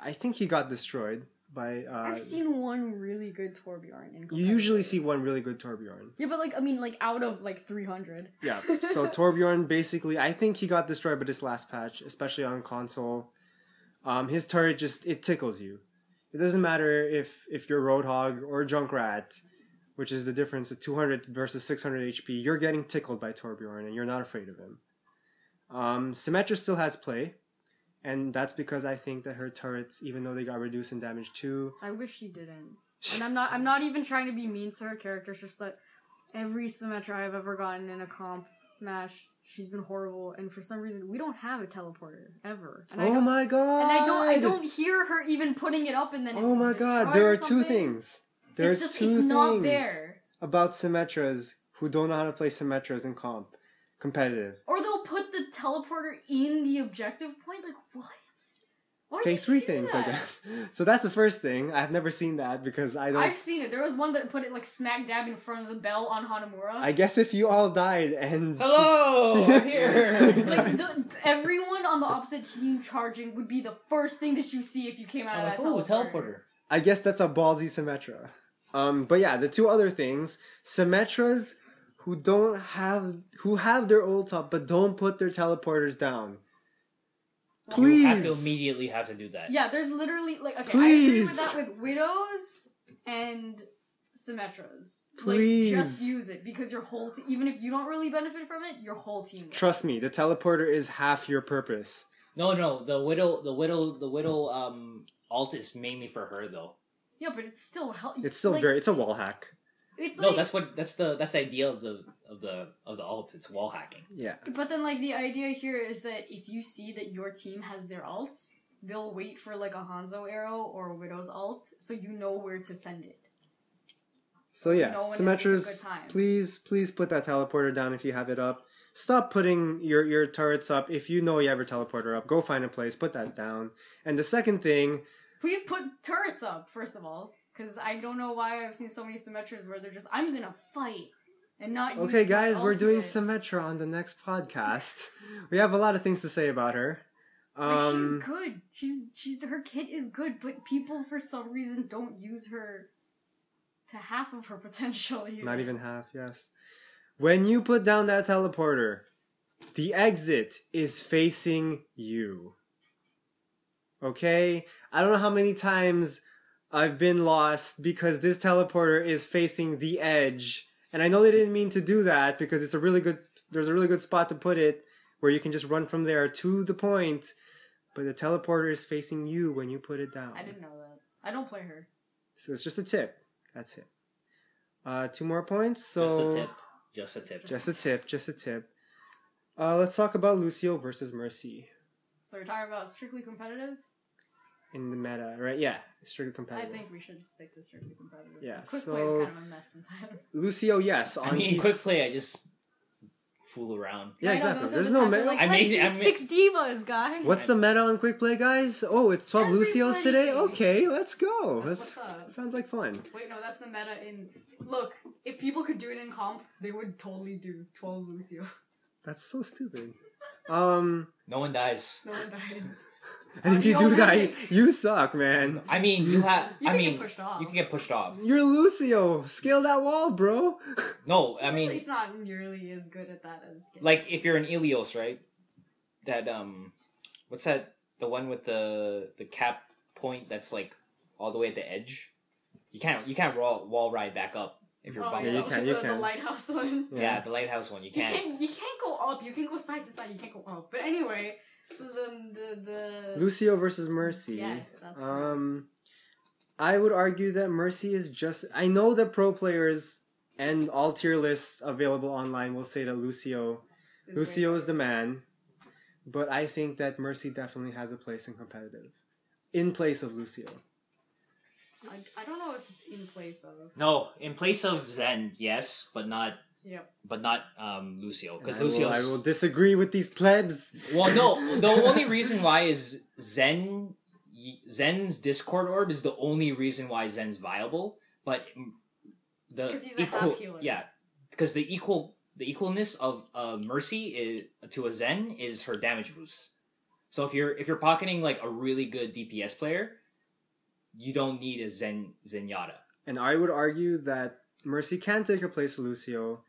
I think he got destroyed by. Uh, I've seen one really good Torbjorn. In You usually see one really good Torbjorn. Yeah, but like I mean, like out of like three hundred. Yeah. So *laughs* Torbjorn basically, I think he got destroyed by this last patch, especially on console. Um, his turret just it tickles you. It doesn't matter if if you're Roadhog or Junkrat, which is the difference of 200 versus 600 HP. You're getting tickled by Torbjorn, and you're not afraid of him. Um, Symmetra still has play, and that's because I think that her turrets, even though they got reduced in damage too, I wish she didn't. *laughs* And I'm not. I'm not even trying to be mean to her character. It's just that every Symmetra I've ever gotten in a comp match, she's been horrible. And for some reason, we don't have a teleporter ever. And oh my god! And I don't. I don't hear her even putting it up. And then it's Oh my god! There are two things. There's it's just two it's not things. there. about Symmetras who don't know how to play Symmetras in comp, competitive. Or they'll put the teleporter in the objective point. Like what? Why Okay, three do things, I guess. *laughs* So that's the first thing. I've never seen that because I don't. I've seen it. There was one that put it like smack dab in front of the bell on Hanamura. I guess if you all died and Hello, she- I'm here. *laughs* like the, everyone on the opposite team charging would be the first thing that you see if you came out I'm of like, that oh, teleporter. teleporter. I guess that's a ballsy Symmetra. Um, but yeah, the two other things, Symmetras who don't have who have their ult up but don't put their teleporters down. Please. You have to immediately have to do that. Yeah, there's literally like okay, I agree with that with widows and Symmetras. Please. Like just use it because your whole te- even if you don't really benefit from it, your whole team. will. Trust me, the teleporter is half your purpose. No, no, the widow, the widow, the widow. Um, alt is mainly for her though. Yeah, but it's still hel- It's still like, very it's a wall hack. It's No, like, that's what that's the that's the idea of the of the of the alt. It's wall hacking. Yeah. But then, like, the idea here is that if you see that your team has their alts, they'll wait for like a Hanzo arrow or a Widow's alt, so you know where to send it. So yeah, know when it's- it's a Symmetras, please, please put that teleporter down if you have it up. Stop putting your your turrets up if you know you have your teleporter up. Go find a place, put that down. And the second thing, Please put turrets up, first of all. Because I don't know why I've seen so many Symmetras where they're just, I'm gonna fight. And not use okay, guys, we're doing. Symmetra on the next podcast. *laughs* we have a lot of things to say about her. Like Um, she's good. She's she's her kit is good, but people for some reason don't use her to half of her *laughs* potential. Either. Not even half, yes. When you put down that teleporter, the exit is facing you. Okay? I don't know how many times I've been lost because this teleporter is facing the edge. And I know they didn't mean to do that because it's a really good there's a really good spot to put it where you can just run from there to the point. But the teleporter is facing you when you put it down. I didn't know that. I don't play her. So it's just a tip. That's it. Uh, two more points. So Just a tip. Just a tip. Just a tip. Just a tip. Uh, let's talk about Lucio versus Mercy So we're talking about strictly competitive. in the meta, right? Yeah, strictly competitive. I think we should stick to strictly competitive. Yeah, quick play is kind of a mess sometimes. *laughs* Lucio, yes. On I mean, these- quick play. I just fool around. Yeah, I know, exactly. those There's the no meta. Like, I made- do I made- six divas, guy. What's the meta on quick play, guys? Oh, it's twelve Lucios today. Okay, let's go. That's That's, what's up. sounds like fun. Wait, no, that's the meta in. Look, if people could do it in comp, they would totally do 12 Lucios. That's so stupid. Um, No one dies. No one dies. *laughs* and if Are you you do die, already- you suck, man. I mean, you have. You I can get mean, pushed off. you can get pushed off. You're Lucio. Scale that wall, bro. *laughs* No, I mean, he's not nearly as good at that as. Git. like if you're an Ilios, right? That um, what's that? The one with the the cap point that's like all the way at the edge. You can't you can't wall wall ride back up if you're Oh, bumped Yeah, you up. can, the, you the can. lighthouse one. Yeah. the lighthouse one you You can't. can't. You can't go up. You can go side to side. You can't go up. But anyway, so the the the. Lucio versus Mercy. Yes, that's Um, I would argue that Mercy is just. I know that pro players and all tier lists available online will say that Lucio, Is Lucio way is the man, but I think that Mercy definitely has a place in competitive, in place of Lucio. I, I don't know if it's in place of. No, in place of Zen, yes, but not Yep. but not um Lucio because Lucio. I will disagree with these plebs. Well, no. *laughs* The only reason why is Zen. Zen's Discord orb is the only reason why Zen's viable. But the he's a equal, yeah, because the equal the equalness of uh, Mercy is, to a Zen is her damage boost. So if you're if you're pocketing like a really good DPS player, you don't need a Zen Zenyatta. And I would argue that Mercy can take a place of Lucio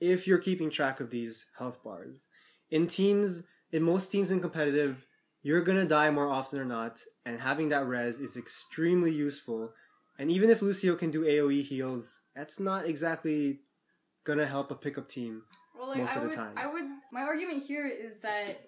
if you're keeping track of these health bars. In teams, in most teams in competitive, you're gonna die more often or not, and having that res is extremely useful. And even if Lucio can do AoE heals, that's not exactly gonna help a pickup team. Well, like most I of the would, time. I would. My argument here is that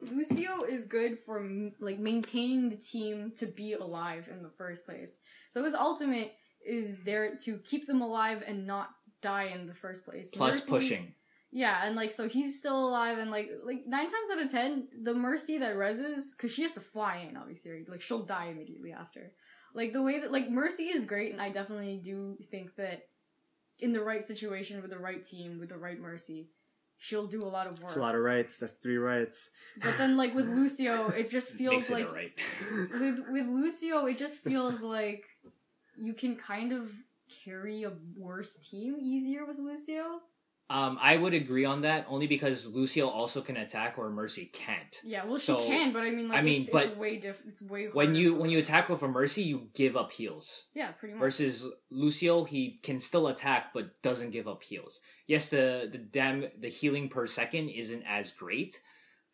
Lucio is good for like maintaining the team to be alive in the first place. So his ultimate is there to keep them alive and not die in the first place. Plus Mercy's- pushing. Yeah, and like so he's still alive, and like like nine times out of ten, the Mercy that reses because she has to fly in, obviously, like she'll die immediately after. Like the way that like Mercy is great, and I definitely do think that in the right situation with the right team with the right Mercy, she'll do a lot of work. It's a lot of rights. That's three rights. But then like with Lucio, it just *laughs* feels Makes it like right. *laughs* with with Lucio, it just *laughs* feels like you can kind of carry a worse team easier with Lucio. Um, I would agree on that only because Lucio also can attack where Mercy can't. Yeah, well, she So, can, but I mean, like, I mean, it's, but it's way different. It's way When you when you attack with a Mercy, you give up heals. yeah, pretty much. Versus Lucio, he can still attack but doesn't give up heals. Yes, the the dam the healing per second isn't as great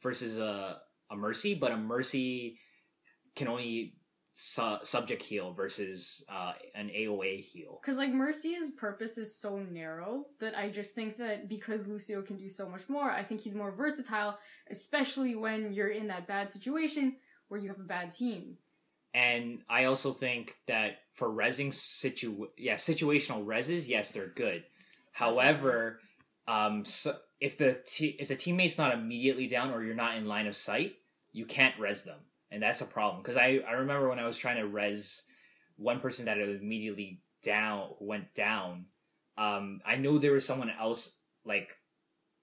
versus a a Mercy, but a Mercy can only su- subject heal versus uh, an AoE heal. Because like Mercy's purpose is so narrow that I just think that because Lucio can do so much more, I think he's more versatile, especially when you're in that bad situation where you have a bad team. And I also think that for resing situ yeah situational reses, yes, they're good. However, um, so if the te- if the teammate's not immediately down or you're not in line of sight, you can't res them, and that's a problem. Because I I remember when I was trying to res one person that immediately down, went down, um, I know there was someone else like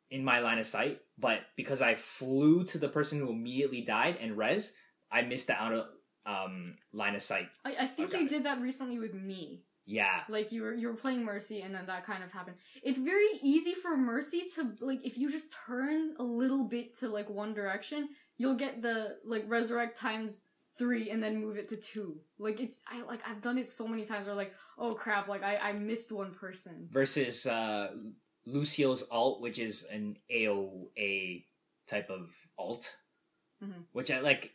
in my line of sight, but because I flew to the person who immediately died and res, I missed the outer um, line of sight. I, I think you did that recently with me. Yeah, Like you were you were playing Mercy and then that kind of happened. It's very easy for Mercy to like if you just turn a little bit to like one direction, you'll get the like resurrect times three and then move it to two. Like it's I like I've done it so many times where like, oh crap, like I, I missed one person. versus uh, Lucio's alt, which is an AoE type of alt, Mhm. which I like.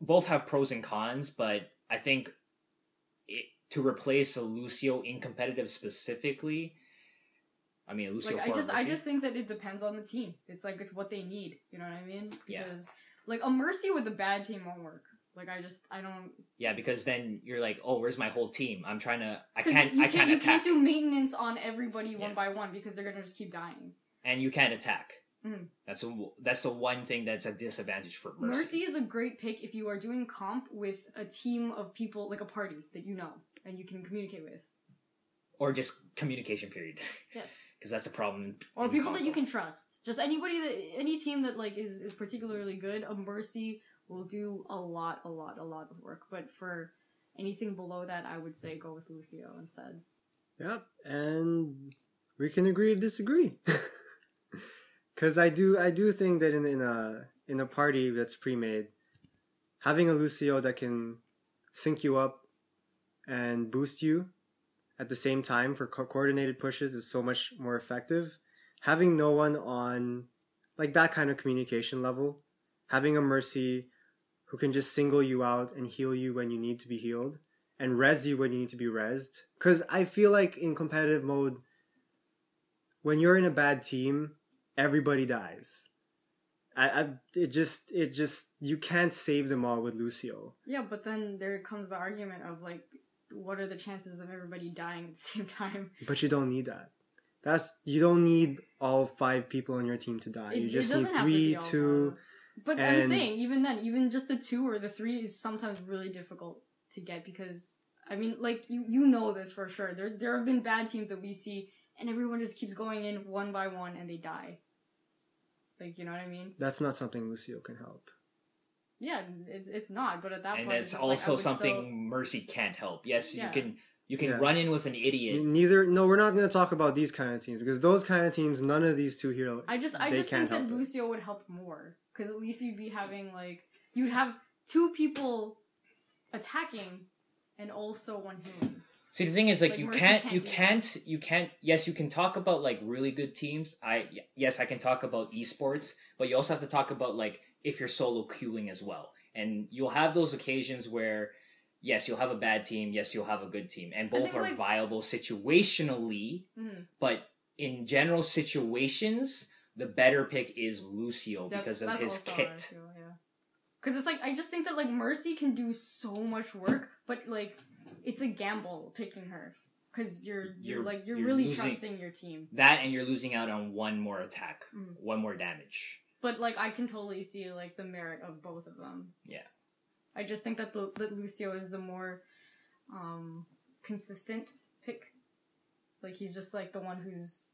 Both have pros and cons, but I think it, to replace a Lucio in competitive specifically, I mean, Lucio Like I just I just think that it depends on the team. It's like it's what they need. You know what I mean? Yeah. Because like a Mercy with a bad team won't work. Like I just I don't yeah, because then you're like, oh, where's my whole team? I'm trying to, I can't, you I can't, can't you attack, can't do maintenance on everybody one Yeah. by one because they're gonna just keep dying. and you can't attack. Mhm. That's a, that's the one thing that's a disadvantage for Mercy. Mercy is a great pick if you are doing comp with a team of people, like a party that you know and you can communicate with. Or just communication period, *laughs* Yes. because that's a problem. Or in people that you can trust. Just anybody that any team that like is is particularly good. A Mercy will do a lot, a lot, a lot of work. But for anything below that, I would say go with Lucio instead. Yep, and we can agree to disagree. *laughs* Because I do, I do think that in in a in a party that's pre-made, having a Lucio that can sync you up and boost you at the same time for co- coordinated pushes is so much more effective. Having no one on like that kind of communication level, having a Mercy who can just single you out and heal you when you need to be healed and res you when you need to be resed. Because I feel like in competitive mode, when you're in a bad team, everybody dies. I, I it just it just you can't save them all with Lucio. Yeah, but then there comes the argument of like, what are the chances of everybody dying at the *laughs* same time? But you don't need that. That's you don't need all five people on your team to die. It- you just need three, two. But I'm saying, even then, even just the two or the three is sometimes really difficult to get because I mean, like you you know this for sure. There there have been bad teams that we see, and everyone just keeps going in one by one, and they die. Like you know what I mean? That's not something Lucio can help. Yeah, it's it's not. But at that and point, it's just also would something still- Mercy can't help. Yes, Yeah. you can you can Yeah. run in with an idiot. Neither. No, we're not going to talk about these kind of teams because those kind of teams, none of these two here. I just I just think can't that help it. Lucio would help more because at least you'd be having like you'd have two people attacking and also one healing. See, the thing is, like, Like, you Mercy can't, can't you can't, you can't. Yes, you can talk about like really good teams. I yes, I can talk about esports, but you also have to talk about like if you're solo queuing as well, and you'll have those occasions where. Yes, you'll have a bad team. Yes, you'll have a good team, and both think, are like- viable situationally. Mhm. But in general situations, the better pick is Lucio because of his also how I kit. feel, yeah. Because it's like I just think that like Mercy can do so much work, but like it's a gamble picking her because you're, you're You're- like you're, you're really losing- trusting your team. That and you're losing out on one more attack, Mhm. one more damage. But like I can totally see like the merit of both of them. Yeah. I just think that the that Lucio is the more um consistent pick. Like he's just like the one who's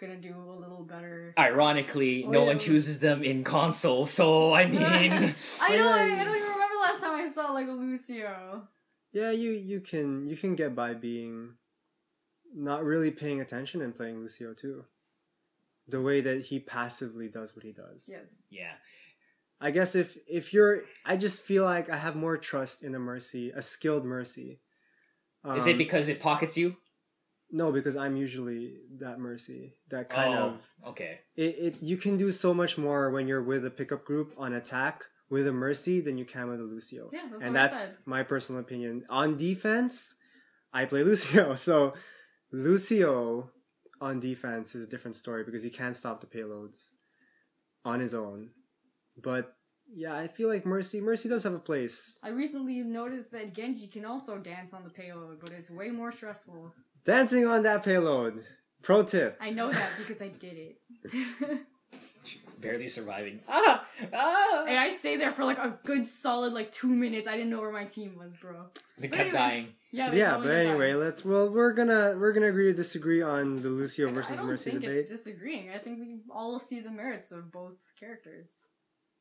gonna do a little better. Ironically, Oh, no yeah. one chooses them in console, so I *laughs* mean, I know. I, I don't even remember last time I saw like a Lucio. Yeah, you you can you can get by being not really paying attention and playing Lucio too. The way that he passively does what he does. Yes. yeah. I guess if if you're, I just feel like I have more trust in a mercy, a skilled mercy. Is Um, it because it pockets you? no? Because I'm usually that mercy, that kind oh, of. okay. It, it you can do so much more when you're with a pickup group on attack with a mercy than you can with a Lucio. Yeah, that's and what I that's said. my personal opinion. On defense, I play Lucio. *laughs* So Lucio on defense is a different story because he can't stop the payloads on his own. But yeah, I feel like Mercy Mercy does have a place. I recently noticed that Genji can also dance on the payload, but it's way more stressful. Dancing on that payload. Pro tip. I know that because I did it. *laughs* barely surviving. Ah, ah. And I stayed there for like a good solid like two minutes. I didn't know where my team was, bro. They But kept anyway. dying. Yeah, yeah, but anyway, let's. Well, we're gonna we're gonna agree to disagree on the Lucio I- versus I don't Mercy think debate. it's disagreeing. I think we all see the merits of both characters.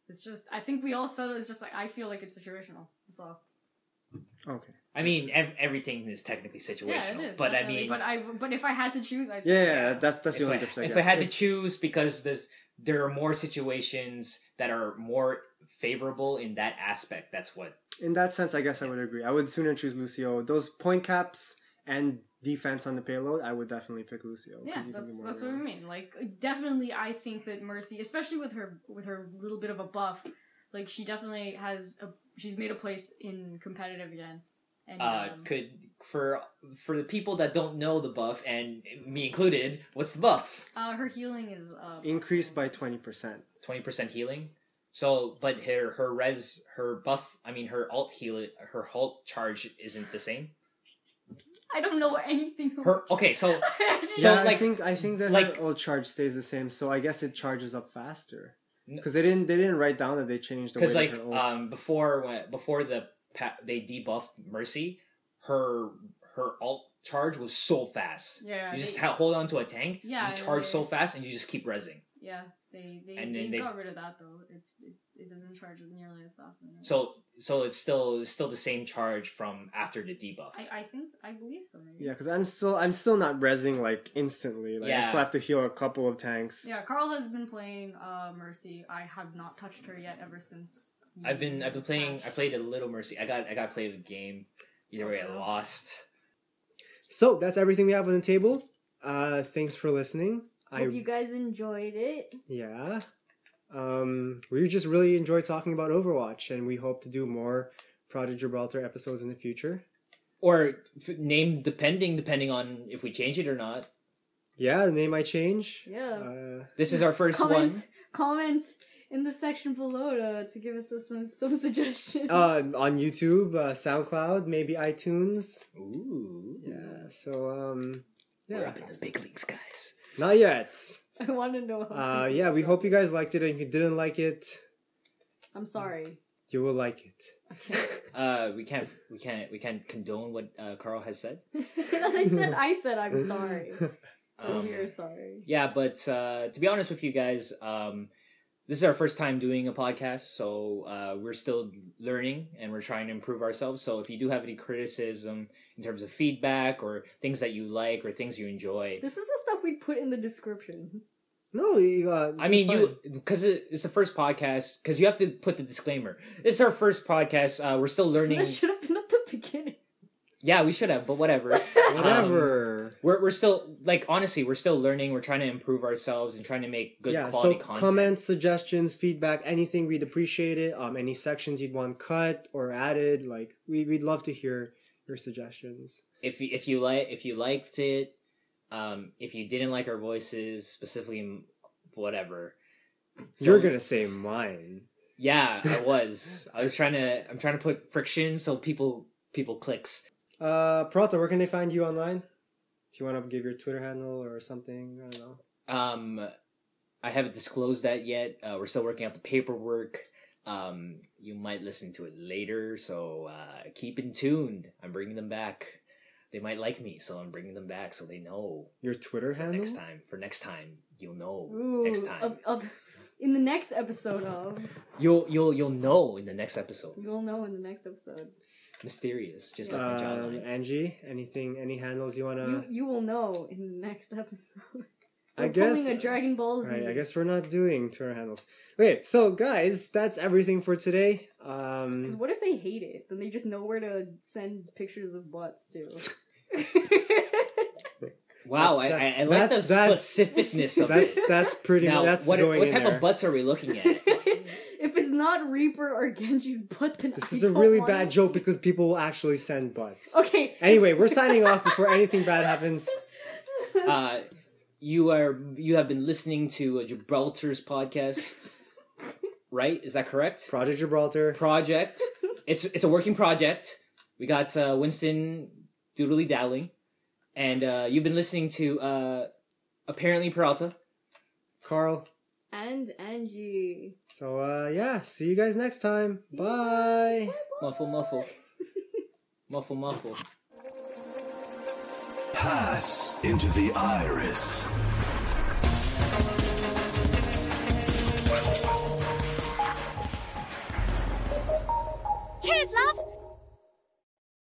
It's just I think we all said it's just like I feel like it's situational. That's all. Okay. I mean, ev- everything is technically situational. Yeah, it is. but I mean, but I but if I had to choose, I'd say Yeah, yeah, that's that's the if, only I, difference. I if. I had to choose, because there's there are more situations that are more favorable in that aspect. That's what. in that sense, I guess I would agree. I would sooner choose Lucio. Those point caps and defense on the payload, I would definitely pick Lucio. Yeah, you that's do that's what I mean. Like definitely, I think that Mercy, especially with her with her little bit of a buff, like she definitely has a she's made a place in competitive again. And Uh, um, could for for the people that don't know the buff and me included, what's the buff? uh, her healing is uh, Increased by twenty percent. Twenty percent healing. So, but her her res her buff. I mean, her alt heal her halt charge isn't the same. I don't know anything. Her okay, so *laughs* I So, yeah, like- I think I think that like- her old charge stays the same, so I guess it charges up faster. Because they didn't they didn't write down that they changed the way because that like her ult- um before when before the they debuffed Mercy, her her alt charge was so fast. yeah, You just they- hold on to a tank. Yeah, you charge they- so fast, and you just keep resing. yeah, they they, And they, then they- got rid of that though. It's it, it doesn't charge nearly as fast anymore. So so it's still it's still the same charge from after the debuff. I, I think I believe so. Maybe. yeah, because I'm still I'm still not resing like instantly. Like I still have to heal a couple of tanks. Yeah, Carl has been playing uh Mercy. I have not touched her yet ever since. I've been I've been playing. patch. I played a little Mercy. I got I got to play the game. Either way, I lost. So that's everything we have on the table. Uh, thanks for listening. I Hope you guys enjoyed it. yeah. Um, we just really enjoy talking about Overwatch, and we hope to do more Project Gibraltar episodes in the future. Or f- name depending depending on if we change it or not. Yeah, the name might change. Yeah. Uh, This is our first comments, one. comments in the section below to, to give us some some *laughs* suggestions. uh, on YouTube, uh, SoundCloud, maybe iTunes. Ooh. Yeah. So um, We're yeah, up in the big leagues, guys. Not yet. *laughs* I want to know. Uh, yeah, we hope you guys liked it. And if you didn't like it, I'm sorry. you will like it. Okay. Uh, we can't we can't we can't condone what uh, Carl has said. *laughs* I said I said I'm *laughs* sorry. Um, oh, you're sorry. yeah, but uh, to be honest with you guys, um, this is our first time doing a podcast, so uh, we're still learning and we're trying to improve ourselves. So if you do have any criticism in terms of feedback or things that you like or things you enjoy, This is the stuff we put in the description. No, you, uh, I mean, you because it's the first podcast. Because you have to put the disclaimer. This is our first podcast. Uh, we're still *laughs* learning. That should have been at the beginning. Yeah, we should have, but whatever. *laughs* whatever. We're we're still like honestly, we're still learning. We're trying to improve ourselves and trying to make good yeah. quality So content. comments, suggestions, feedback, anything we'd appreciate it. Um, any sections you'd want cut or added, like we we'd love to hear your suggestions. If you, if you like if you liked it, um, if you didn't like our voices specifically, whatever. You're Don't- gonna say mine. Yeah, I was. I was trying to. I'm trying to put friction so people people clicks. Uh, Prata, where can they find you online? If you want to give your Twitter handle or something, I don't know. Um, I haven't disclosed that yet. Uh, we're still working out the paperwork. Um, you might listen to it later, so uh, keep in tuned. I'm bringing them back. They might like me, so I'm bringing them back so they know Your Twitter handle. next time. For next time, you'll know. Ooh, next time, of- of- in the next episode of, you'll you'll you'll know in the next episode. you'll know in the next episode. Mysterious, just like my Um, jawline. Angie, anything, any handles you wanna? you you will know in the next *laughs* episode. I We're guess. a Dragon Ball Z. Right, I guess we're not doing Twitter handles. Okay, so guys, that's everything for today. Because Um, what if they hate it? Then they just know where to send pictures of butts to. *laughs* wow, I, that- I, I like the that's- that's- specificness of that's it. that's pretty. Now, much that's what going what in type there. of butts are we looking at? *laughs* if it's not Reaper or Genji's butt, then This I is a really bad it. joke because people will actually send butts. Okay. Anyway, we're signing off before *laughs* anything bad happens. *laughs* uh, you are you have been listening to a Gibraltar's podcast, right? Is that correct? Project Gibraltar. Project. It's it's a working project. We got uh, Winston doodly daddling, and uh, you've been listening to uh, apparently Peralta. Carl. And Angie. So uh yeah, see you guys next time. Bye. Muffle, muffle. muffle, muffle. Pass into the iris.